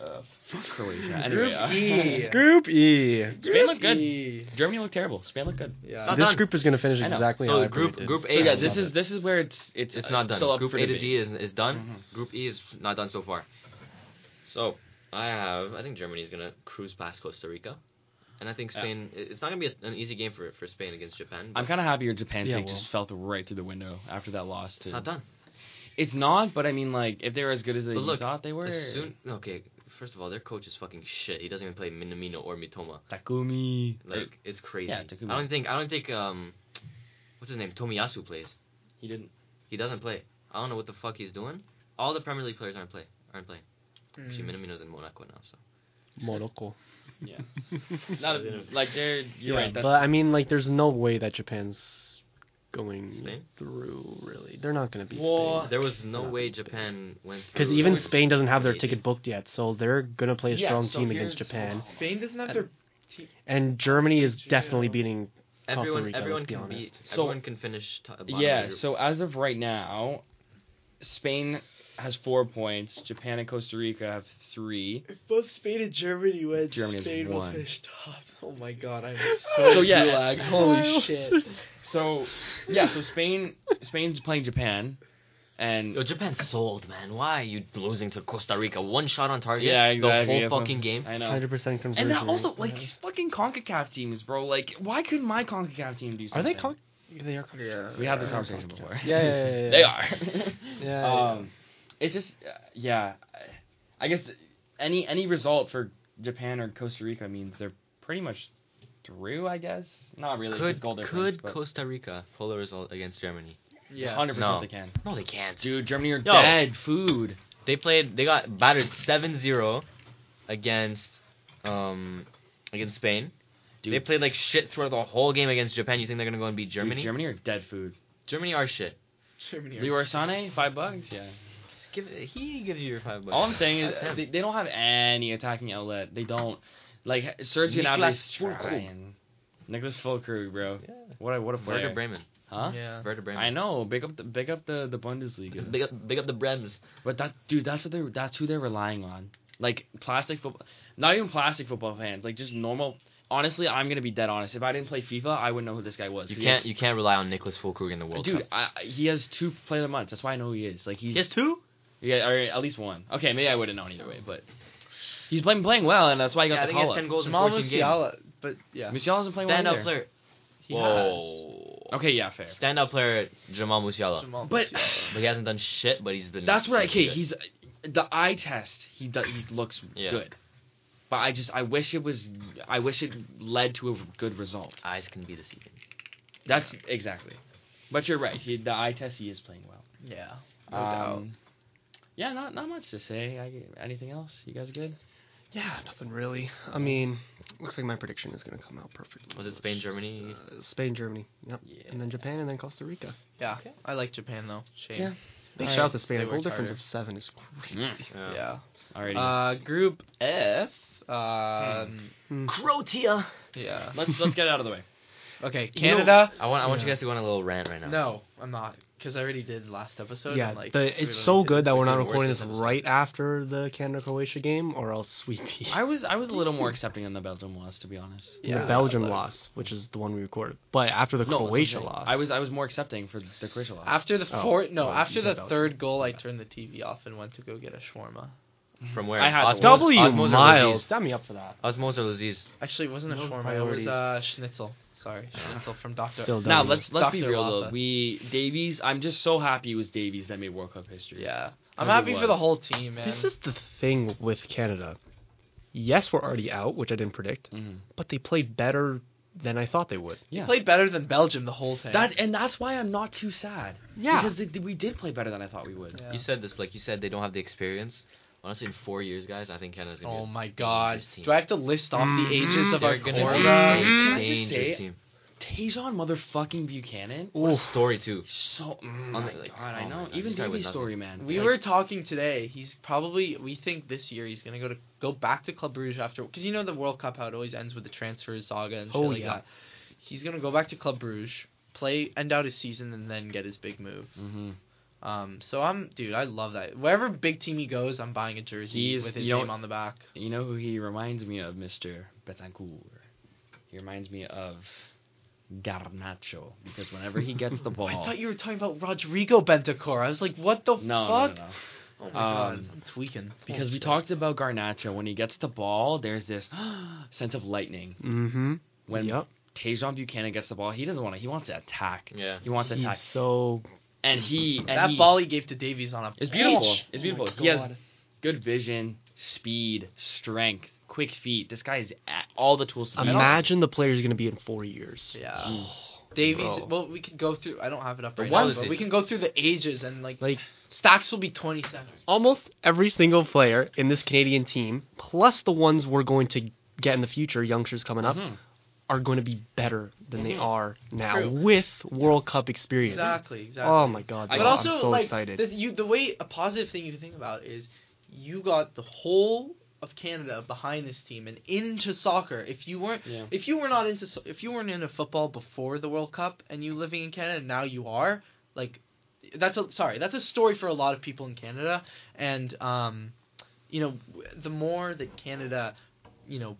uh, fuck Croatia. Anyway, Group uh, E. Group E. Spain looked good. E. Germany looked terrible. Spain looked good. Yeah. Not This done. group is going to finish I know. exactly So how I group predicted. group So A. yeah, this is it. this is where it's it's It's uh, not done. Still Group for A to debate. D is is done. Mhm. Group E is not done so far. So I have. I think Germany is gonna cruise past Costa Rica, and I think Spain. it- It's not gonna be a, an easy game for for Spain against Japan. I'm kind of happy your Japan Yeah, take well. just fell right through the window after that loss. To It's not done. It's not, but I mean, like, if they're as good as they look, thought they were, soon, okay, first of all, their coach is fucking shit. He doesn't even play Minamino or Mitoma. Takumi, Like it's crazy. Yeah, Takumi. I don't think I don't think um, what's his name Tomiyasu plays. he didn't. He doesn't play. I don't know what the fuck he's doing. All the Premier League players aren't play aren't playing. Mm. Actually, Minamino's in Monaco now, so. Morocco. Yeah, not like they're. You're yeah, right. That's, but I mean, like, there's no way that Japan's going Spain? through. Really, they're not going to beat Well, Spain There was no Not way Spain. Japan went. because even So Spain doesn't have their ticket booked yet, so they're going to play a Yeah, strong so team against Japan. Spain doesn't have And- their. Te- And Germany is Yeah. definitely beating. Costa Everyone, Rica, everyone let's be can honest. beat. So- everyone can finish. T- yeah. So as of right now, Spain has four points. Japan and Costa Rica have three. if both Spain and Germany win, Germany has Spain will one. finish top. Oh my god, I'm so, So, yeah. gulagged. Holy shit. So yeah, so Spain Spain's playing Japan. And Yo, Japan sold, man. Why are you losing to Costa Rica? One shot on target. yeah, exactly. The yeah, whole fucking game. I know. Hundred percent conversion. And that also rate. like these fucking Concacaf teams, bro. Like, why couldn't my Concacaf team do something? are they? Con- they are. Con- Yeah. We had this conversation before. Yeah, yeah, yeah, yeah. they are. Yeah, yeah, um, it's just uh, yeah. I guess any any result for Japan or Costa Rica means they're pretty much through. I guess not really. 'cause Could goal could but Costa Rica pull a result against Germany? Yeah. Hundred No. percent they can. No, they can't. Dude, Germany are Yo. dead food. They played. They got battered 7-0 against um against Spain. Dude, They played like shit throughout the whole game against Japan. You think they're gonna go and beat dude, Germany? Germany are dead food. Germany are shit. Germany. are- Leroy Sané, five bucks. Yeah. Give he gives you your five bucks. All I'm saying is That's they, they don't have any attacking outlet. They don't like Sergio Gnabry's Niklas Füllkrug. Nicholas Füllkrug, bro. Yeah. What a what a player. Werder Bremen. Huh? Yeah. Werder Bremen. I know. Big up the big up the the Bundesliga. Big up, big up the Brems. But that dude, that's what they're that's who they're relying on. Like plastic football, not even plastic football fans. Like just normal. Honestly, I'm gonna be dead honest. If I didn't play FIFA, I wouldn't know who this guy was. You can't has- you can't rely on Nicholas Füllkrug in the World dude, Cup. I, I- he has two player of the months. That's why I know who he is. Like he's He has two. Yeah, or at least one. Okay, maybe I would have known either way, but he's playing playing well, and that's why he got Yeah, the think he call has up. ten goals Jamal in 14 games. Musiala, but yeah. Musiala isn't playing well Standout either. player. He Whoa. Okay, yeah, fair. Standout player Jamal Musiala. Jamal But- Musiala. But he hasn't done shit. But he's been. That's what I. he's Okay, he's the eye test. He does. He looks Yeah. good, but I just I wish it was. I wish it led to a good result. eyes can be deceiving. That's exactly. But you're right. He, the eye test. He is playing well. Yeah. No doubt. Um, yeah, not not much to say. I, anything else? You guys good? Yeah, nothing really. I mean, looks like my prediction is gonna come out perfect. Was it Spain, Germany? Uh, Spain, Germany. Yep. Yeah. And then Japan, and then Costa Rica. Yeah. I like Japan though. Shame. Yeah. Big Alright. shout out to Spain. They A goal difference harder. of seven is great. Mm. Yeah. Alrighty. Uh, Group F. Um. Croatia. Yeah. let's let's get it out of the way. Okay. You know- Canada. I want I want you guys to go on a little rant right now. No, I'm not, because I already did last episode. yeah, and, like, the, it's so good that we're not recording this this episode. right after the Canada Croatia game, or else we'd be. I was I was a little more accepting than the Belgium loss, to be honest. Yeah, the Belgium but- loss, which is the one we recorded, but after the No, that's what I'm Croatia saying. loss, I was I was more accepting for the Croatia loss. After the Oh, fourth, no, well, after the Belgium. third goal, I turned the TV off and went to go get a shawarma. From where? I had to Osmow's, W Osmow's or Miles. Lazeez? Stand me up for that. Osmow's or Lazeez? Actually, it wasn't a Those shawarma. It was uh, schnitzel. Sorry, schnitzel from Doctor. Still now let's let's be Dr. real though. We Davies. I'm just so happy it was Davies that made World Cup history. Yeah, I'm As it happy for the whole team, man. This is the thing with Canada. Yes, we're already out, which I didn't predict, Mhm. but they played better than I thought they would. Yeah. They Yeah. played better than Belgium the whole thing. That and that's why I'm not too sad. Yeah. Because they, we did play better than I thought we would. Yeah. You said this, like you said, they don't have the experience. Honestly, in four years, guys, I think Canada's gonna. Oh be my god. team. Do I have to list off Mhm. the ages of They're our gonna core? be Can a I just dangerous say- team. Tajon motherfucking Buchanan. What a story too. So mm, On my the- like, God, I oh know. God, Even he started with Davies' nothing. story, man. We Like, were talking today. He's probably. We think this year he's gonna go to go back to Club Brugge after because you know the World Cup how it always ends with the transfer saga and shit Oh, like yeah. that. He's gonna go back to Club Brugge, play, end out his season, and then get his big move. Mhm. Um, so I'm, dude, I love that. Wherever big team he goes, I'm buying a jersey He's- with his name on the back. You know who he reminds me of, Mister Betancourt. He reminds me of Garnacho because whenever he gets the ball, I thought you were talking about Rodrigo Bentancur. I was like, what the no, no, fuck? no, no. Oh my god, Um, I'm tweaking. Because we Bullshit. talked about Garnacho. When he gets the ball, there's this sense of lightning. Mm-hmm. When yep. Tajon Buchanan gets the ball, he doesn't want to. He wants to attack. Yeah. He wants to He's attack, so and he and that he, ball he gave to Davies on a It's beautiful. pitch. It's Oh beautiful. my He has good vision, speed, strength, quick feet. This guy is at all the tools to. Imagine the player's gonna be in four years. Yeah. Davies. Bro. Well, we can go through. I don't have it up The right now, but thing- we can go through the ages and like Like Stacks will be 27. almost every single player in this Canadian team, plus the ones we're going to get in the future, youngsters coming up, Mhm. Are going to be better than they Mhm. are now True. with World Cup experience. Exactly. Exactly. Oh my god! But But also, I'm so like excited. the you the way a positive thing you can think about is you got the whole of Canada behind this team and into soccer. If you weren't Yeah. if you were not into so- if you weren't into football before the World Cup and you living in Canada now you are like that's a sorry that's a story for a lot of people in Canada and um you know the more that Canada you know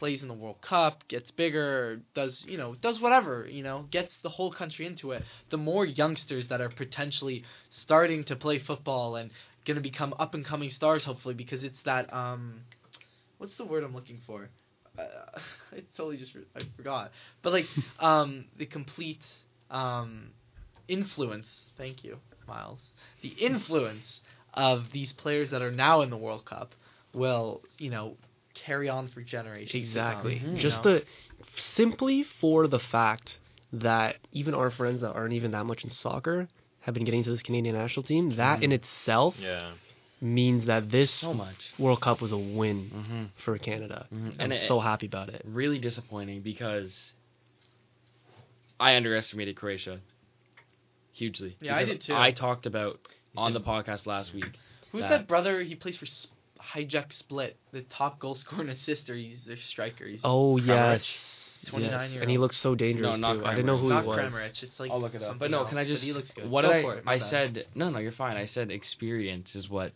plays in the World Cup, gets bigger, does you know, does whatever, you know, gets the whole country into it, the more youngsters that are potentially starting to play football and going to become up and coming stars hopefully because it's that um what's the word I'm looking for? Uh, I totally just I forgot. But like um the complete um influence, thank you, Miles. The influence of these players that are now in the World Cup will, you know, carry on for generations. to come, Exactly. You Just know? the simply for the fact that even our friends that aren't even that much in soccer have been getting to this Canadian national team. That in itself Yeah. means that this So much. World Cup was a win Mm-hmm. for Canada. Mhm. I'm it- so happy about it. really disappointing because I underestimated Croatia hugely. Yeah, I did too. I talked about on the podcast last week. Who's that- that brother? He plays for S- Hajduk Split, the top goal scorer and assister. He's their striker. He's Oh yes, 29 yes. year and he old. looks so dangerous No, not too. I didn't know who not he was. Kramaric. It's like I'll look it up. But no, else, can I just? he looks good. What Go did I? for it, my I bad. said no, no, you're fine. I said experience is what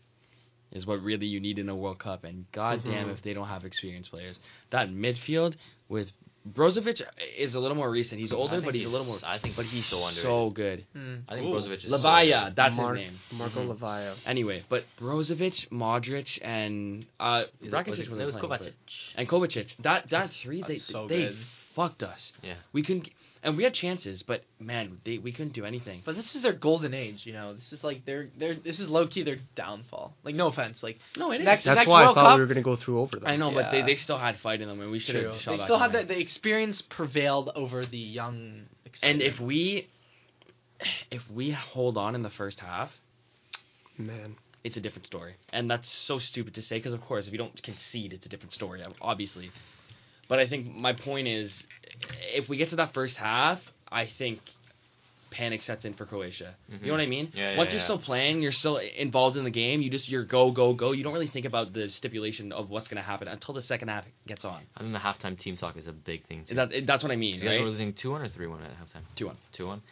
is what really you need in a World Cup. And goddamn, Mhm. if they don't have experienced players, that midfield with Brozovic is a little more recent. He's older, but he's, a little more. I think But he's so so, good. Hmm. I think Ooh. Brozovic is so Livaja, good. that's Mark- his name. Marko Mhm. Livaja. Anyway, but Brozovic, Modric, and uh, Rakitic was it- wasn't was Kovacic. and Kovacic. That that three, they so they good. Fucked us. Yeah. We couldn't, and we had chances, but man, they we couldn't do anything. But this is their golden age, you know. This is like their their this is low key their downfall. Like no offense, like No, it Next- That's next why World I thought Cup- we were gonna go through over them. I know, but they, they still had fight in them, and we should true. have. They still had the, the experience prevailed over the young. And if we, if we hold on in the first half, Man, it's a different story. And that's so stupid to say because, of course, if you don't concede, it's a different story, obviously. But I think my point is, if we get to that first half, I think panic sets in for Croatia. You know what I mean? Yeah, yeah, Once you're yeah. still playing, you're still involved in the game. You just you're go go go. You don't really think about the stipulation of what's going to happen until the second half gets on. I think the halftime team talk is a big thing too. That, that's what I mean, you guys were losing two one or three one at halftime. 2-1. Two one.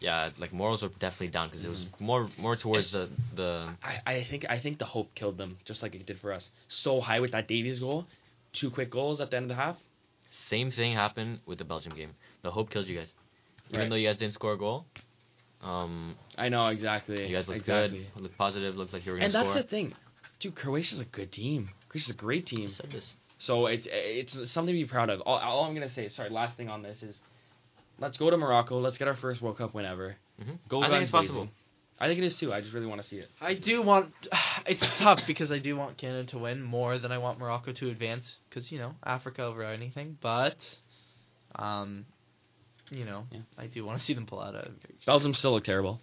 Yeah, like morals were definitely down because it was Mm-hmm. more more towards the the. I, I think I think the hope killed them, just like it did for us. So high with that Davies goal, two quick goals at the end of the half. Same thing happened with the Belgium game. The hope killed you guys. Even Right. though you guys didn't score a goal, um, I know exactly. you guys looked exactly. good, looked positive, looked like you were gonna score. And that's the thing, dude. Croatia's a good team. Croatia's a great I team. said this. So it's it's something to be proud of. All, all I'm gonna say, sorry, last thing on this is, let's go to Morocco. Let's get our first World Cup win ever. Mhm. Go I think it's possible. Blazing. I think it is too. I just really want to see it. I do want. It's tough because I do want Canada to win more than I want Morocco to advance. Because you know Africa over anything, but, um, you know, Yeah. I do want to see them pull out of. Belgium still look terrible,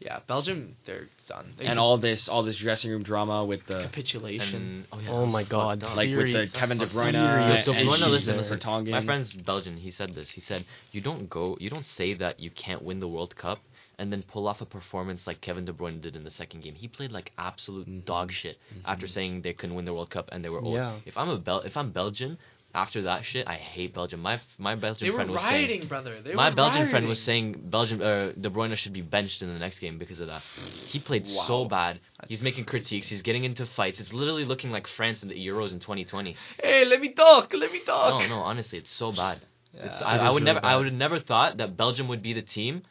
Yeah, Belgium, they're done. They and all this all this dressing room drama with the capitulation. And oh, yeah, Oh my fucked God, up. like with the Kevin De That's Bruyne serious. and, De Bruyne, and listen, listen, listen. My friend's Belgian. He said this. He said, "You don't go. You don't say that you can't win the World Cup and then pull off a performance like Kevin De Bruyne did in the second game. He played like absolute Mhm. dog shit after saying they couldn't win the World Cup and they were old. Yeah. If I'm a Bel- if I'm Belgian, after that shit, I hate Belgium. My my Belgian they were friend was rioting, saying." brother. They my were Belgian friend was saying Belgium uh, De Bruyne should be benched in the next game because of that. He played so Wow. bad. He's making critiques. He's getting into fights. It's literally looking like France in the Euros in 2020. Hey, let me talk. Let me talk. No, no, honestly, it's so bad. It's, Yeah. I, I would really never, I would have never thought that Belgium would be the team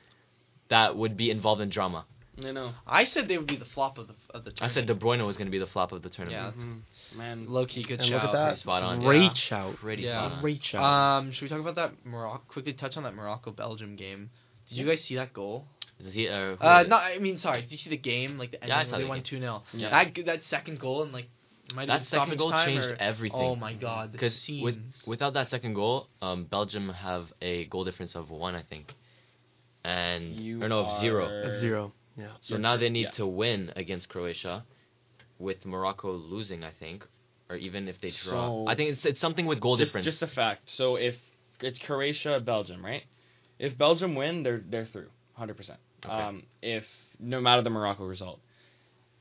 that would be involved in drama. I know. I said they would be the flop of the of the. Tournament. I said De Bruyne was going to be the flop of the tournament. Yeah. Mm-hmm. Man, low key good and shout. look at that. Pretty spot on. Great Yeah. shout. Pretty Yeah. spot on. Great shout. Um, should we talk about that Morocco? Quickly touch on that Morocco Belgium game. Did you guys see that goal? Is he, uh, Uh, it? no, I mean, sorry. Did you see the game? Like the ending Yeah, I saw they the won game. two 0 Yeah. That that second goal and like might have That second goal changed or- everything. Oh my god, Because with, without that second goal, um, Belgium have a goal difference of one, I think, and You or no, of zero. are- That's zero. Yeah. So You're now they need yeah. to win against Croatia, with Morocco losing, I think, or even if they draw. So- I think it's it's something with goal just, difference. Just a fact. So if it's Croatia, Belgium, right? If Belgium win, they're they're through, hundred percent. Okay. Um, if no matter the Morocco result,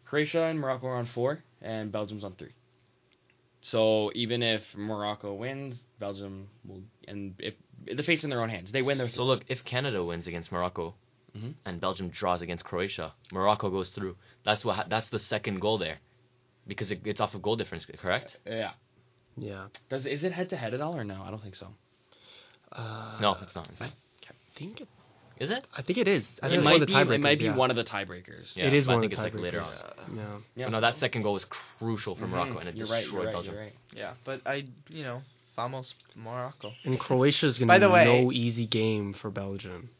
Croatia and Morocco are on four, and Belgium's on three. So even if Morocco wins, Belgium will, and if the fate's in their own hands, they win. They're So look, if Canada wins against Morocco, Mhm. and Belgium draws against Croatia, Morocco goes through. That's what. ha- That's the second goal there, because it, it's off of goal difference, correct? yeah. Yeah. Does is it head to head at all or no? I don't think so. Uh, No, it's not. It's I not. think it, Is it? I think it is. I think It it's might one of be. the tiebreakers. It might be yeah. one of the tiebreakers. Yeah, it is but I one of think the it's like later on. Yeah. Yeah. No, that second goal was crucial for Mhm. Morocco, and it you're destroyed right. You're right. Belgium. You're right. Yeah, but I, you know, vamos Morocco. And Croatia is gonna be way- no easy game for Belgium.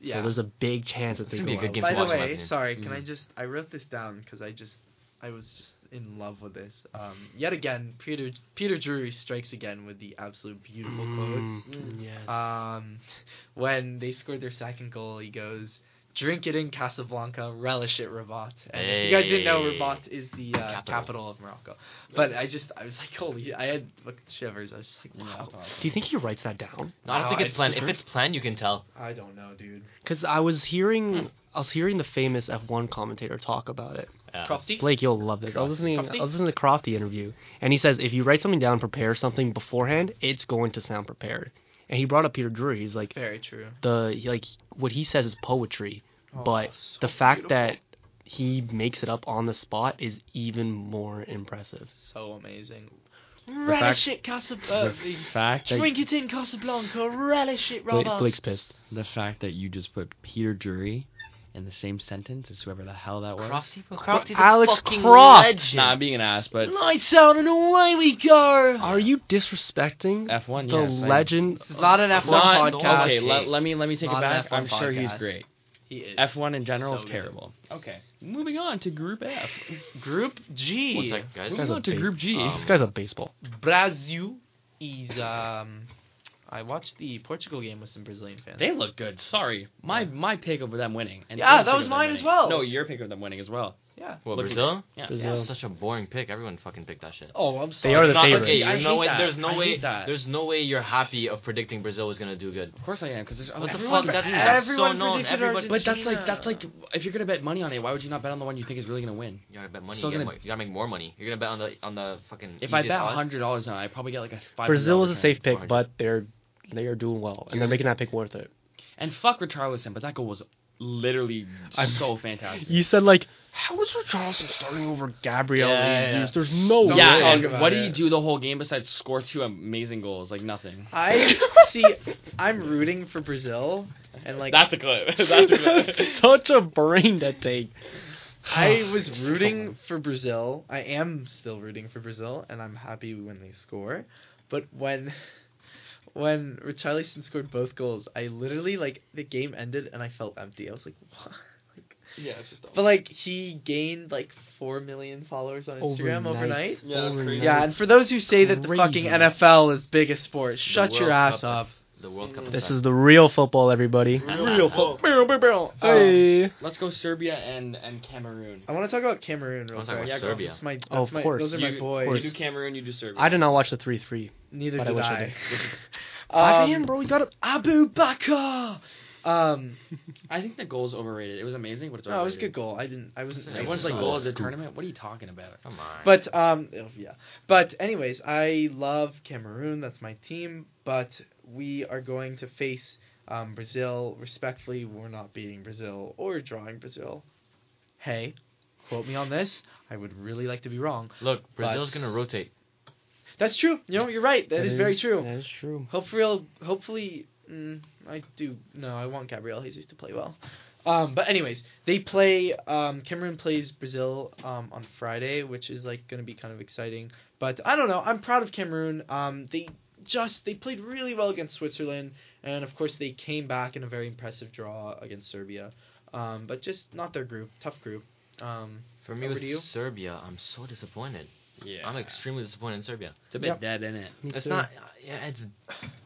Yeah. So there's a big chance that It's gonna be a good game By the watch, in my way, sorry, can. I just I wrote this down because I just I was just in love with this. Um, yet again, Peter Peter Drury strikes again with the absolute beautiful Mm, quotes. yes. Um, when they scored their second goal, he goes, "Drink it in Casablanca, relish it, Rabat." And if you guys didn't know, Rabat is the uh, Capital. capital. of Morocco. But I just I was like, holy! I had like shivers. I was just like, wow. Do you think he writes that down? No, I don't think I it's planned. If it's planned, you can tell. I don't know, dude. Because I was hearing, Hmm. I was hearing the famous F1 commentator talk about it. Yeah. Crofty? Blake, you'll love this. I was listening. Crofty? I was listening to the Crofty interview, and he says if you write something down, prepare something beforehand, it's going to sound prepared. And he brought up Peter Drury. He's like Very true. the like what he says is poetry, Oh, but so the fact beautiful. that he makes it up on the spot is even more impressive. so amazing. Relish it, Casablanca. the fact that Drink it in Casablanca, relish it, Blake, Blake's pissed. the fact that you just put Peter Drury in the same sentence as whoever the hell that was. Crofty, bro, Cro- Alex a fucking Croft. legend. Nah, I'm being an ass, but Lights out and away we go. Are you disrespecting F1. the yes, I- legend? This is not an F1 Not- podcast. Okay, let, let me let me take Not it back. I'm sure he's great. He is. F1 in general So is good. terrible. Okay, moving on to Group F. Group G. One sec, guys. Moving on to ba- Group G. Um, This guy's a baseball. Brazil is um. I watched the Portugal game with some Brazilian fans. They look good. Sorry, my my pick of them winning. And Yeah, that was mine as well. No, your pick of them winning as well. yeah. What, Looking- Brazil? Yeah. Brazil. That's such a boring pick. Everyone fucking picked that shit. Oh, I'm sorry. They sorry. are the Not- favorites. Okay, there's no way. There's no I way. that. There's no way you're happy of predicting Brazil is gonna do good. Of course I am, because What the fuck? That's, bet- that's so Everyone known. predicted Everybody. But that's like that's like if you're gonna bet money on it, why would you not bet on the one you think is really gonna win? You gotta bet money. Still you, gotta, gonna- you gotta make more money. You're gonna bet on the on the fucking. If I bet odds? hundred dollars on it, I probably get like a five. Brazil is a safe pick, but they're they are doing well, and they're making that pick worth it. And fuck Richarlison, but that goal was literally I'm- so fantastic. You said like, how is Richarlison starting over Gabriel Yeah, yeah. There's no Don't yeah, way. talk and about what did he do the whole game besides score two amazing goals? Like nothing. I see. I'm rooting for Brazil, and like That's a clip. That's a clip. Such a brain to take. I ah, was rooting for Brazil. I am still rooting for Brazil, and I'm happy when they score. But when when Richarlison scored both goals, I literally like the game ended and I felt empty. I was like, what? Like, yeah, it's just. but like he gained like four million followers on Instagram Overnight. overnight. Yeah, that's crazy. Yeah, and for those who say that the fucking NFL is biggest a sport, shut your ass Cup. up. The World Cup. This is the real football, everybody. Real football. Hey. Let's go Serbia and and Cameroon. I want to talk about Cameroon real I wanna talk quick. Yeah. Serbia. That's my, that's Oh, of my, course. Those are my You- boys. You do Cameroon, you do Serbia. I did not watch the three three. Neither did I I. did. Um, Five a.m., bro. You got it. Aboubakar. Um, I think the goal's overrated. It was amazing, but it's no, overrated. it was a good goal. I didn't. I wasn't. Yeah, Everyone's like goal goal of the scoop. tournament. What are you talking about? Come on. But um, oh, yeah. But anyways, I love Cameroon. That's my team. But we are going to face um, Brazil. Respectfully, we're not beating Brazil or drawing Brazil. Hey, quote me on this. I would really like to be wrong. Look, Brazil's but- gonna rotate. That's true. You know, you're right. that is, very true. That is true. Hopefully, hopefully, mm, I do. No, I want Gabriel Jesus to play well. Um, but anyways, they play. Um, Cameroon plays Brazil um, on Friday, which is like going to be kind of exciting. But I don't know. I'm proud of Cameroon. Um, they just they played really well against Switzerland, and of course they came back in a very impressive draw against Serbia. Um, but just not their group. Tough group. Um, For me with you. Serbia, I'm so disappointed. Yeah. I'm extremely disappointed in Serbia. It's a bit Yep. dead, isn't it? Me It's too. not. Yeah, it's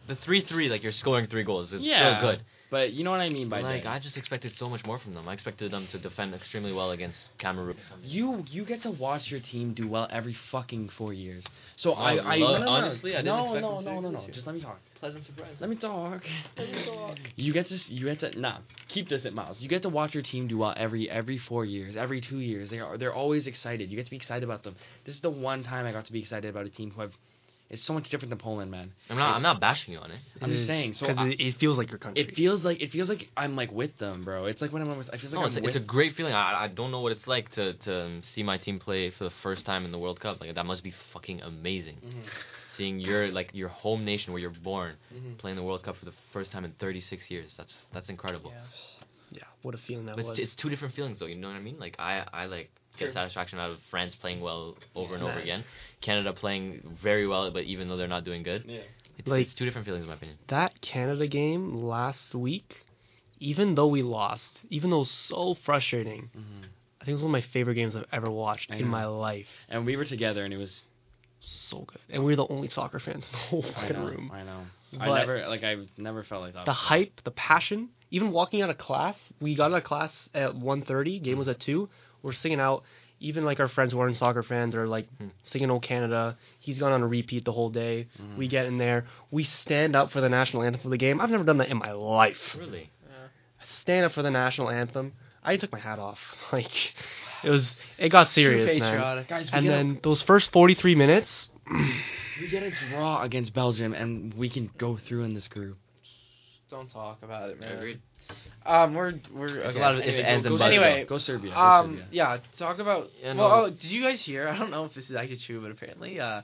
the three three. Like you're scoring three goals. It's Yeah. still good. But you know what I mean by like dead. I just expected so much more from them. I expected them to defend extremely well against Cameroon. You you get to watch your team do well every fucking four years. So I No, I lo- no, no, no. honestly, I didn't no expect no them to no do no this no. Just let me talk. Pleasant surprise. Let me talk. You get to you get to nah keep this at miles. You get to watch your team do well every every four years, every two years. They are they're always excited. You get to be excited about them. This is the one time I got to be excited about a team who have. It's so much different than Poland, man. I'm not. I'm not bashing you on it. I'm just saying. So because it, it feels like your country. it feels like it feels like I'm like with them, bro. It's like when I'm with. I feel like No, I'm it's, with. it's a great feeling. I, I don't know what it's like to, to see my team play for the first time in the World Cup. Like that must be fucking amazing. Mhm. seeing your like your home nation where you're born Mhm. playing the World Cup for the first time in 36 years. That's that's incredible. Yeah, what a feeling that But was. it's, it's two different feelings though. You know what I mean? Like I I like get Sure. satisfaction out of France playing well over and Yeah. over again. Canada playing very well, but even though they're not doing good, Yeah. it's, Like- it's two different feelings in my opinion. that Canada game last week, even though we lost, even though it was so frustrating, Mhm. I think it was one of my favorite games I've ever watched I in know. my life. And we were together, and it was. So good. And we were the only soccer fans in the whole I fucking know. room. I know. But I never like. I've never felt like that. the before. hype, the passion, even walking out of class, we got out of class at 1.30, game was at 2, we're singing out, even like our friends who aren't soccer fans are like Hmm. singing "Old Canada." He's gone on a repeat the whole day. Mhm. We get in there, we stand up for the national anthem for the game. I've never done that in my life. Really? stand up for the national anthem. I took my hat off. Like it was, it got serious, True man. Guys, And then those first 43 minutes, we get a draw against Belgium, and we can go through in this group. Don't talk about it, man. Agreed. Um, we're we're okay. a lot of Anyway, it ends go, go. Anyway, Go Serbia. Go Um, Serbia. yeah, talk about. Yeah, well, no. oh, did you guys hear? I don't know if this is actually true, but apparently, uh,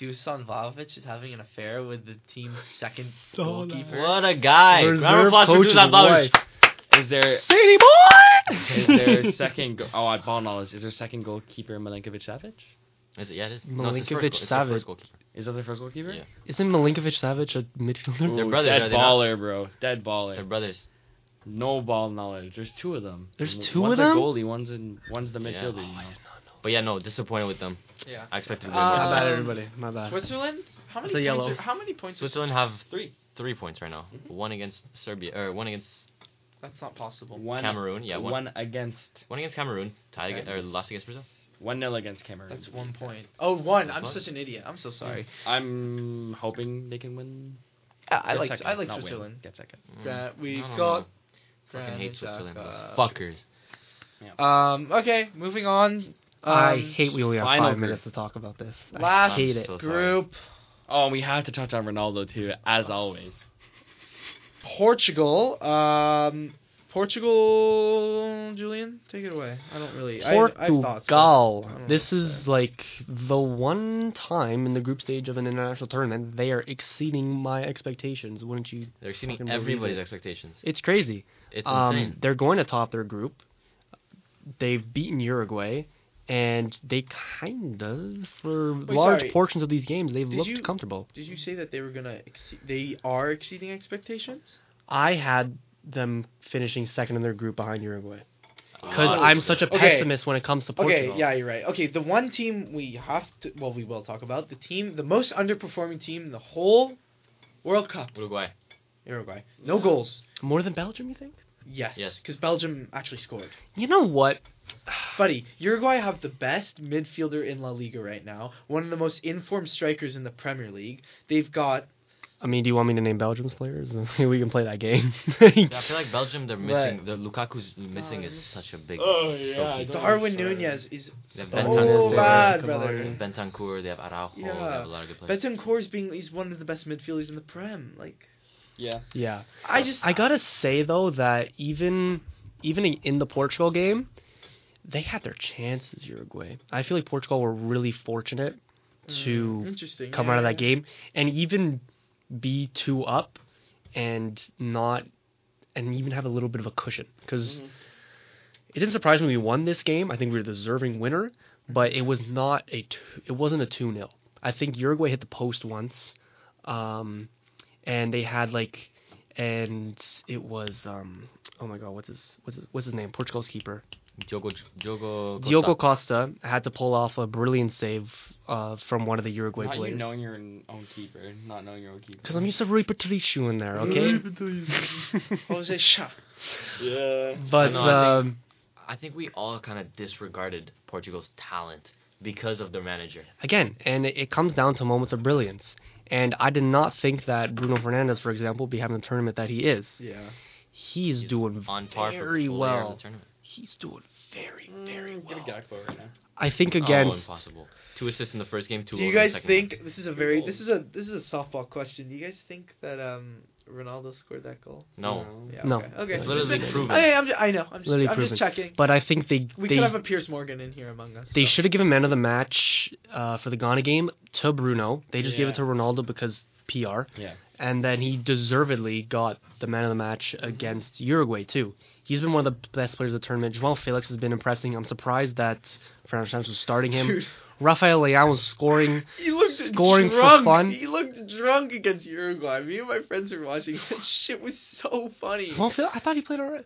Dusan Vlahovic is having an affair with the team's second goalkeeper. What a guy! Reserve Round of applause for Dusan Vlahovic. Is there City boy! is there second? Go- oh, at ball knowledge, is there second goalkeeper Milinkovic Savic? Is it? Yeah, it is. No, it's Milinkovic goal- it's their Savic. First goalkeeper. Is that their first goalkeeper? Yeah. Isn't Milinkovic Savic a midfielder? They're brothers, are Dead they not? baller, bro. Dead baller. They're brothers. No ball knowledge. There's two of them. There's one's two of a them? goalie. One's in. One's the Yeah. midfielder. you know. But yeah, no, disappointed with them. Yeah. I expected to win Uh, more. My bad, Um, everybody. My bad. Switzerland. How many The points? yellow. Are, how many points? is- Switzerland have Three. three points right now. Mm-hmm. One against Serbia, or one against That's not possible. One. Cameroon. Yeah, one, One against. one against Cameroon, tied Okay. against, or lost against Brazil. One nil against Cameroon. That's one point. Oh, one. That's I'm one? such an idiot. I'm so sorry. I'm hoping they can win. Yeah, I like second, I like not win. Switzerland. Get second. Mm. Gra- we I got. know. Fucking hate Switzerland. Those fuckers. Um. Okay. Moving on. I Um, hate we only have five group. minutes to talk about this. Last hate I'm it. so group. Oh, and we have to touch on Ronaldo too, as always. Portugal. Um. Portugal. Julian, take it away. I don't really. I, I have thoughts, but Portugal. I This what to is like the one time in the group stage of an international tournament they are exceeding my expectations. Wouldn't you? They're exceeding everybody's it. expectations. It's crazy. It's Um, insane. they're going to top their group. They've beaten Uruguay, and they kind of, for Wait, large sorry. portions of these games, they've Did looked you- comfortable. Did you say that they were gonna? Exceed, they are exceeding expectations. I had them finishing second in their group behind Uruguay ah, because Oh. I'm such a Okay. pessimist when it comes to Portugal. Okay, yeah, you're right. Okay, the one team we have to, well, we will talk about the team, the most underperforming team in the whole World Cup, Uruguay. Uruguay. No goals. More than Belgium, you think? Yes. Yes. Because Belgium actually scored. You know what? Buddy, Uruguay have the best midfielder in La Liga right now. One of the most informed strikers in the Premier League. They've got I mean, do you want me to name Belgium's players? we can play that game. Yeah, I feel like Belgium. They're missing. Right. The Lukaku's missing Oh, is such a big. Oh, yeah, trophy. I don't- Darwin. Nunez is They so Bentancur, bad, Cavani. brother. Bentancur. They have Araujo. They Yeah. have a lot of good players. Bentancur is being he's one of the best midfielders in the Prem. Like Yeah. yeah. I just I gotta say though that even even in the Portugal game, they had their chances. Uruguay. I feel like Portugal were really fortunate to Mm, interesting come yeah, out of that yeah. game and even be two up and not and even have a little bit of a cushion because Mhm. it didn't surprise me we won this game. I think we were the deserving winner, but it was not a two, it wasn't a two 0 I think Uruguay hit the post once, um, and they had like, and it was um, oh my god, what's his what's his, what's his name? Portugal's keeper. Diogo. Diogo. Costa. Diogo Costa had to pull off a brilliant save uh, from one of the Uruguay Not you players. knowing your own keeper, not knowing your own keeper. Because I'm used to Rui Patricio in there, okay? Jose Sá. Yeah. but No, I um, I think we all kind of disregarded Portugal's talent because of their manager. again, and it, it comes down to moments of brilliance. And I did not think that Bruno Fernandes, for example, would be having the tournament that he is. Yeah. He's, He's doing On par for very player of well. The tournament. He's doing very, very Mm, well. Get a Gakpo right now. I think again, Oh, impossible. two assists in the first game, two. Do you goals in the guys think game. this is a very this is a this is a softball question? Do you guys think that um Ronaldo scored that goal? No. Yeah. No. Okay. Okay. It's literally been- proven. Okay, I'm ju- I know. I'm just Literally I'm proven. just checking. But I think they We they could have a Piers Morgan in here among us. they so. should have given man of the match uh, for the Ghana game to Bruno. They just gave it to Ronaldo because PR. Yeah. And then he deservedly got the man of the match against Uruguay too. He's been one of the best players of the tournament. Joao Felix has been impressing. I'm surprised that Fernando Santos was starting him. Dude, Rafael Leao was scoring. he looked Scoring for drunk. fun. He looked drunk against Uruguay. Me and my friends were watching. That shit was so funny. I thought he played alright.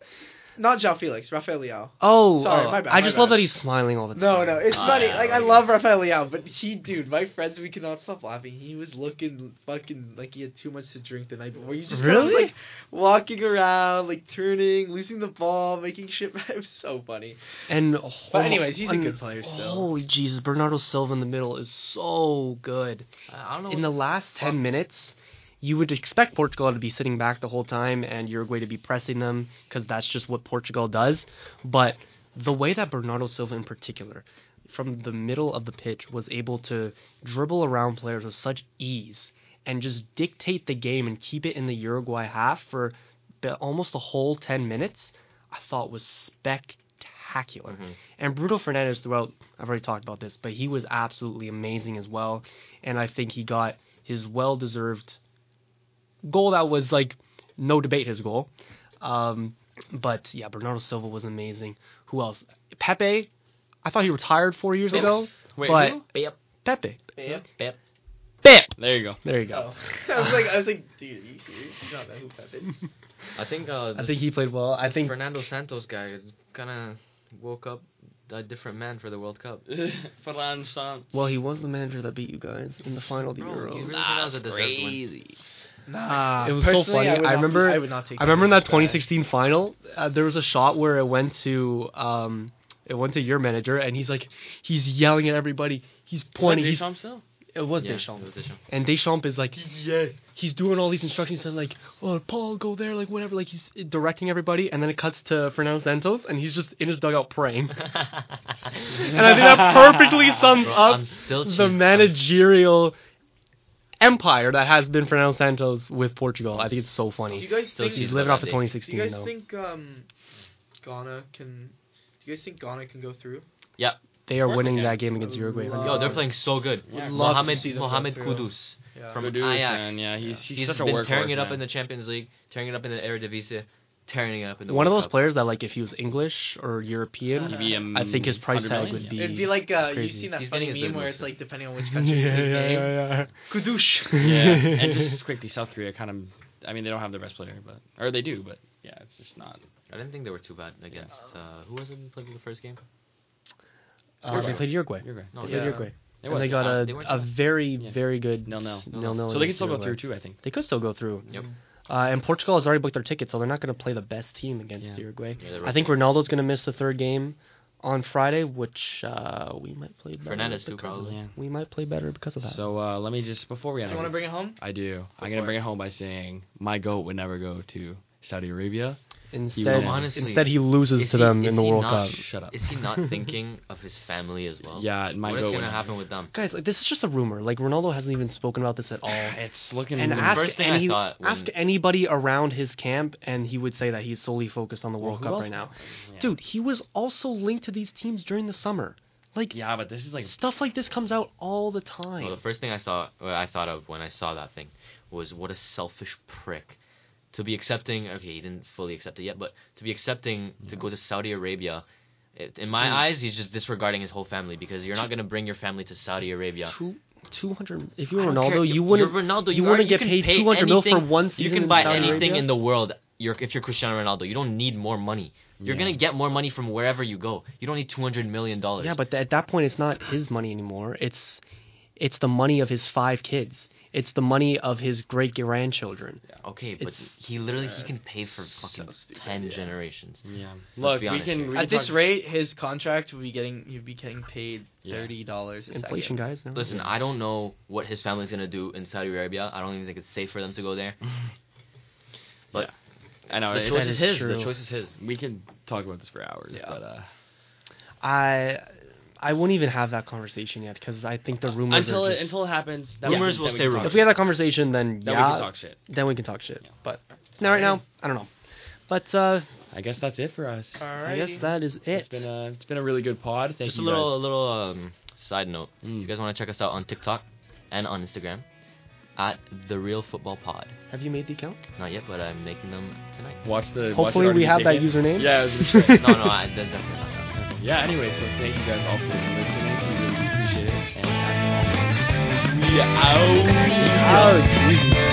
Not João Felix, Rafael Leao. Oh, Sorry, oh, my bad, I my just bad. love that he's smiling all the time. No, no, it's Ah, funny. yeah, like I like- love Rafael Leao, but he, dude, my friends, we cannot stop laughing. He was looking fucking like he had too much to drink the night before. He just kind of was, like walking around, like turning, losing the ball, making shit. It was so funny. And But anyways, he's a good player still. Holy Jesus, Bernardo Silva in the middle is so good. I I don't know. In the last 10 minutes, you would expect Portugal to be sitting back the whole time and Uruguay to be pressing them because that's just what Portugal does. But the way that Bernardo Silva, in particular, from the middle of the pitch, was able to dribble around players with such ease and just dictate the game and keep it in the Uruguay half for the, almost the whole 10 minutes, I thought was spectacular. Mhm. And Bruno Fernandes throughout, I've already talked about this, but he was absolutely amazing as well. And I think he got his well deserved goal that was like no debate his goal. Um, but yeah, Bernardo Silva was amazing. Who else? Pepe. I thought he retired four years Pep. ago. Wait, but who? Pep, Pepe. Yep. Pep. Pep. There you go. There you go. Oh. I was like, I was like, dude, are you serious? You don't know who Pep. I think. Uh, I think he played well. I this think Fernando Santos guy kind of woke up a different man for the World Cup. Fernando Santos. well, he was the manager that beat you guys in the final of the Bro, Euro. he really was a deserved win. Nah, It was so funny. I, would I not- remember- I would not take. I remember in that as bad. 2016 final, uh, there was a shot where it went to um, it went to your manager, and he's like, he's yelling at everybody. He's pointing. He's, Deschamps still? it was Yeah, Deschamps, it was Deschamps. and Deschamps is like, Yeah. he's doing all these instructions and like, oh Paul, go there, like whatever, like he's directing everybody, and then it cuts to Fernando Santos, and he's just in his dugout praying. and I think that perfectly sums Bro, up the cheesed. I'm- managerial empire that has been Fernando Santos with Portugal. I think it's so Do funny. you guys think? cheesed He's living off the day. Do 2016 you guys though. think um, Ghana can? Do you guys think Ghana can go through? Yep. They are Of they winning that game against Uruguay. love- Yo, they're playing so good. Yeah. Would love to Mohamed see them go Mohamed. Kudus Yeah. from Kudus, Ajax. man, yeah, he's- he's he's such a been workhorse, tearing it up man. in the Champions League, tearing it up in the Eredivisie, tearing it up in the One of those Cup. players that like if he was English or European, He'd be, um, I think his price tag million? would be. It'd be like uh, you've crazy. seen that He's funny getting his meme where it's like depending on which yeah, country yeah, you name. yeah, yeah. Kudus. yeah, and just quickly, South Korea kind of. I mean, they don't have their best player, but or they do, but yeah, it's just not. I didn't think they were too bad against. Uh, who was it who played in the first game? Uh, Uruguay. they played Uruguay. You're. No, They Yeah. played Uruguay. It and was. they got uh, a, they a very, Yeah. very good Nil-nil. s- Nil-nil. nil-nil So they can still go Uruguay. through too, I think. They could still go through. Yep. Uh, and Portugal has already booked their ticket, so they're not going to play the best team against Yeah. Uruguay. Yeah, they're I think Ronaldo's going to miss the third game on Friday, which uh, we might play better. Fernandes too, because of- probably. Yeah. We might play better because of that. So uh, let me just before we Do end. you want to bring it home? I do. I'm gonna bring it home by saying my goat would never go to Saudi Arabia. Instead, will. Honestly, instead he loses is to he- them is in the he World not- Cup. Shut up. Is he not thinking of his family as well? Yeah, my What is goat. gonna happen with them? Guys, like this is just a rumor. Like Ronaldo hasn't even spoken about this at all. It's looking. and the ask first thing I any thought when- ask anybody around his camp, and he would say that he's solely focused on the World who Cup else right now. Yeah. Dude, he was also linked to these teams during the summer. Like Yeah, but this is like. stuff like this comes out all the time. Well, the first thing I saw, or I thought of when I saw that thing, was what a selfish prick. To be accepting, okay, he didn't fully accept it yet, but to be accepting to go mm-hmm. to Saudi Arabia, it, in my Dude. eyes, he's just disregarding his whole family because you're not gonna bring your family to Saudi Arabia. Two, 200 If you I were don't care. Ronaldo, you You're wouldn't. Ronaldo. you are- wouldn't get can paid pay 200 mil for one You season can in buy Saudi anything Arabia? in the world. You're, if you're Cristiano Ronaldo, you don't need more money. You're Yeah. gonna get more money from wherever you go. You don't need 200 million dollars. Yeah, but th- at that point, it's not his money anymore. It's it's the money of his five kids. It's the money of his great grandchildren. okay, but it's- he literally he can pay for fucking stupid, ten yeah. generations. Yeah. Look, we can. here. We At can this rate, his contract would be getting he'd be getting paid thirty dollars a Inflation, second. guys. No? Listen, I don't know what his family's gonna do in Saudi Arabia. I don't even think it's safe for them to go there. But I know. the choice that is is his. true. The choice is his. we can talk about this for hours, Yeah. but uh, I I won't even have that conversation yet because I think the rumors until are it until it happens. Then Rumors we, will stay rumors. if we have that conversation, then Then yeah, we can talk shit. then we can talk shit. Yeah. But now, right now, I don't know. But uh, I guess that's it for us. I guess that is it. It's been a it's been a really good pod. Thank Just a you little, a guys. little um, side note. Mm. You guys want to check us out on TikTok and on Instagram at the Real Football Pod. have you made the account? Not yet, but I'm making them tonight. Watch the. Hopefully, already we have that username. Yeah. I was no, no, I, definitely not that yeah, anyway, so thank you guys all for listening. We really appreciate it. And we out. We out.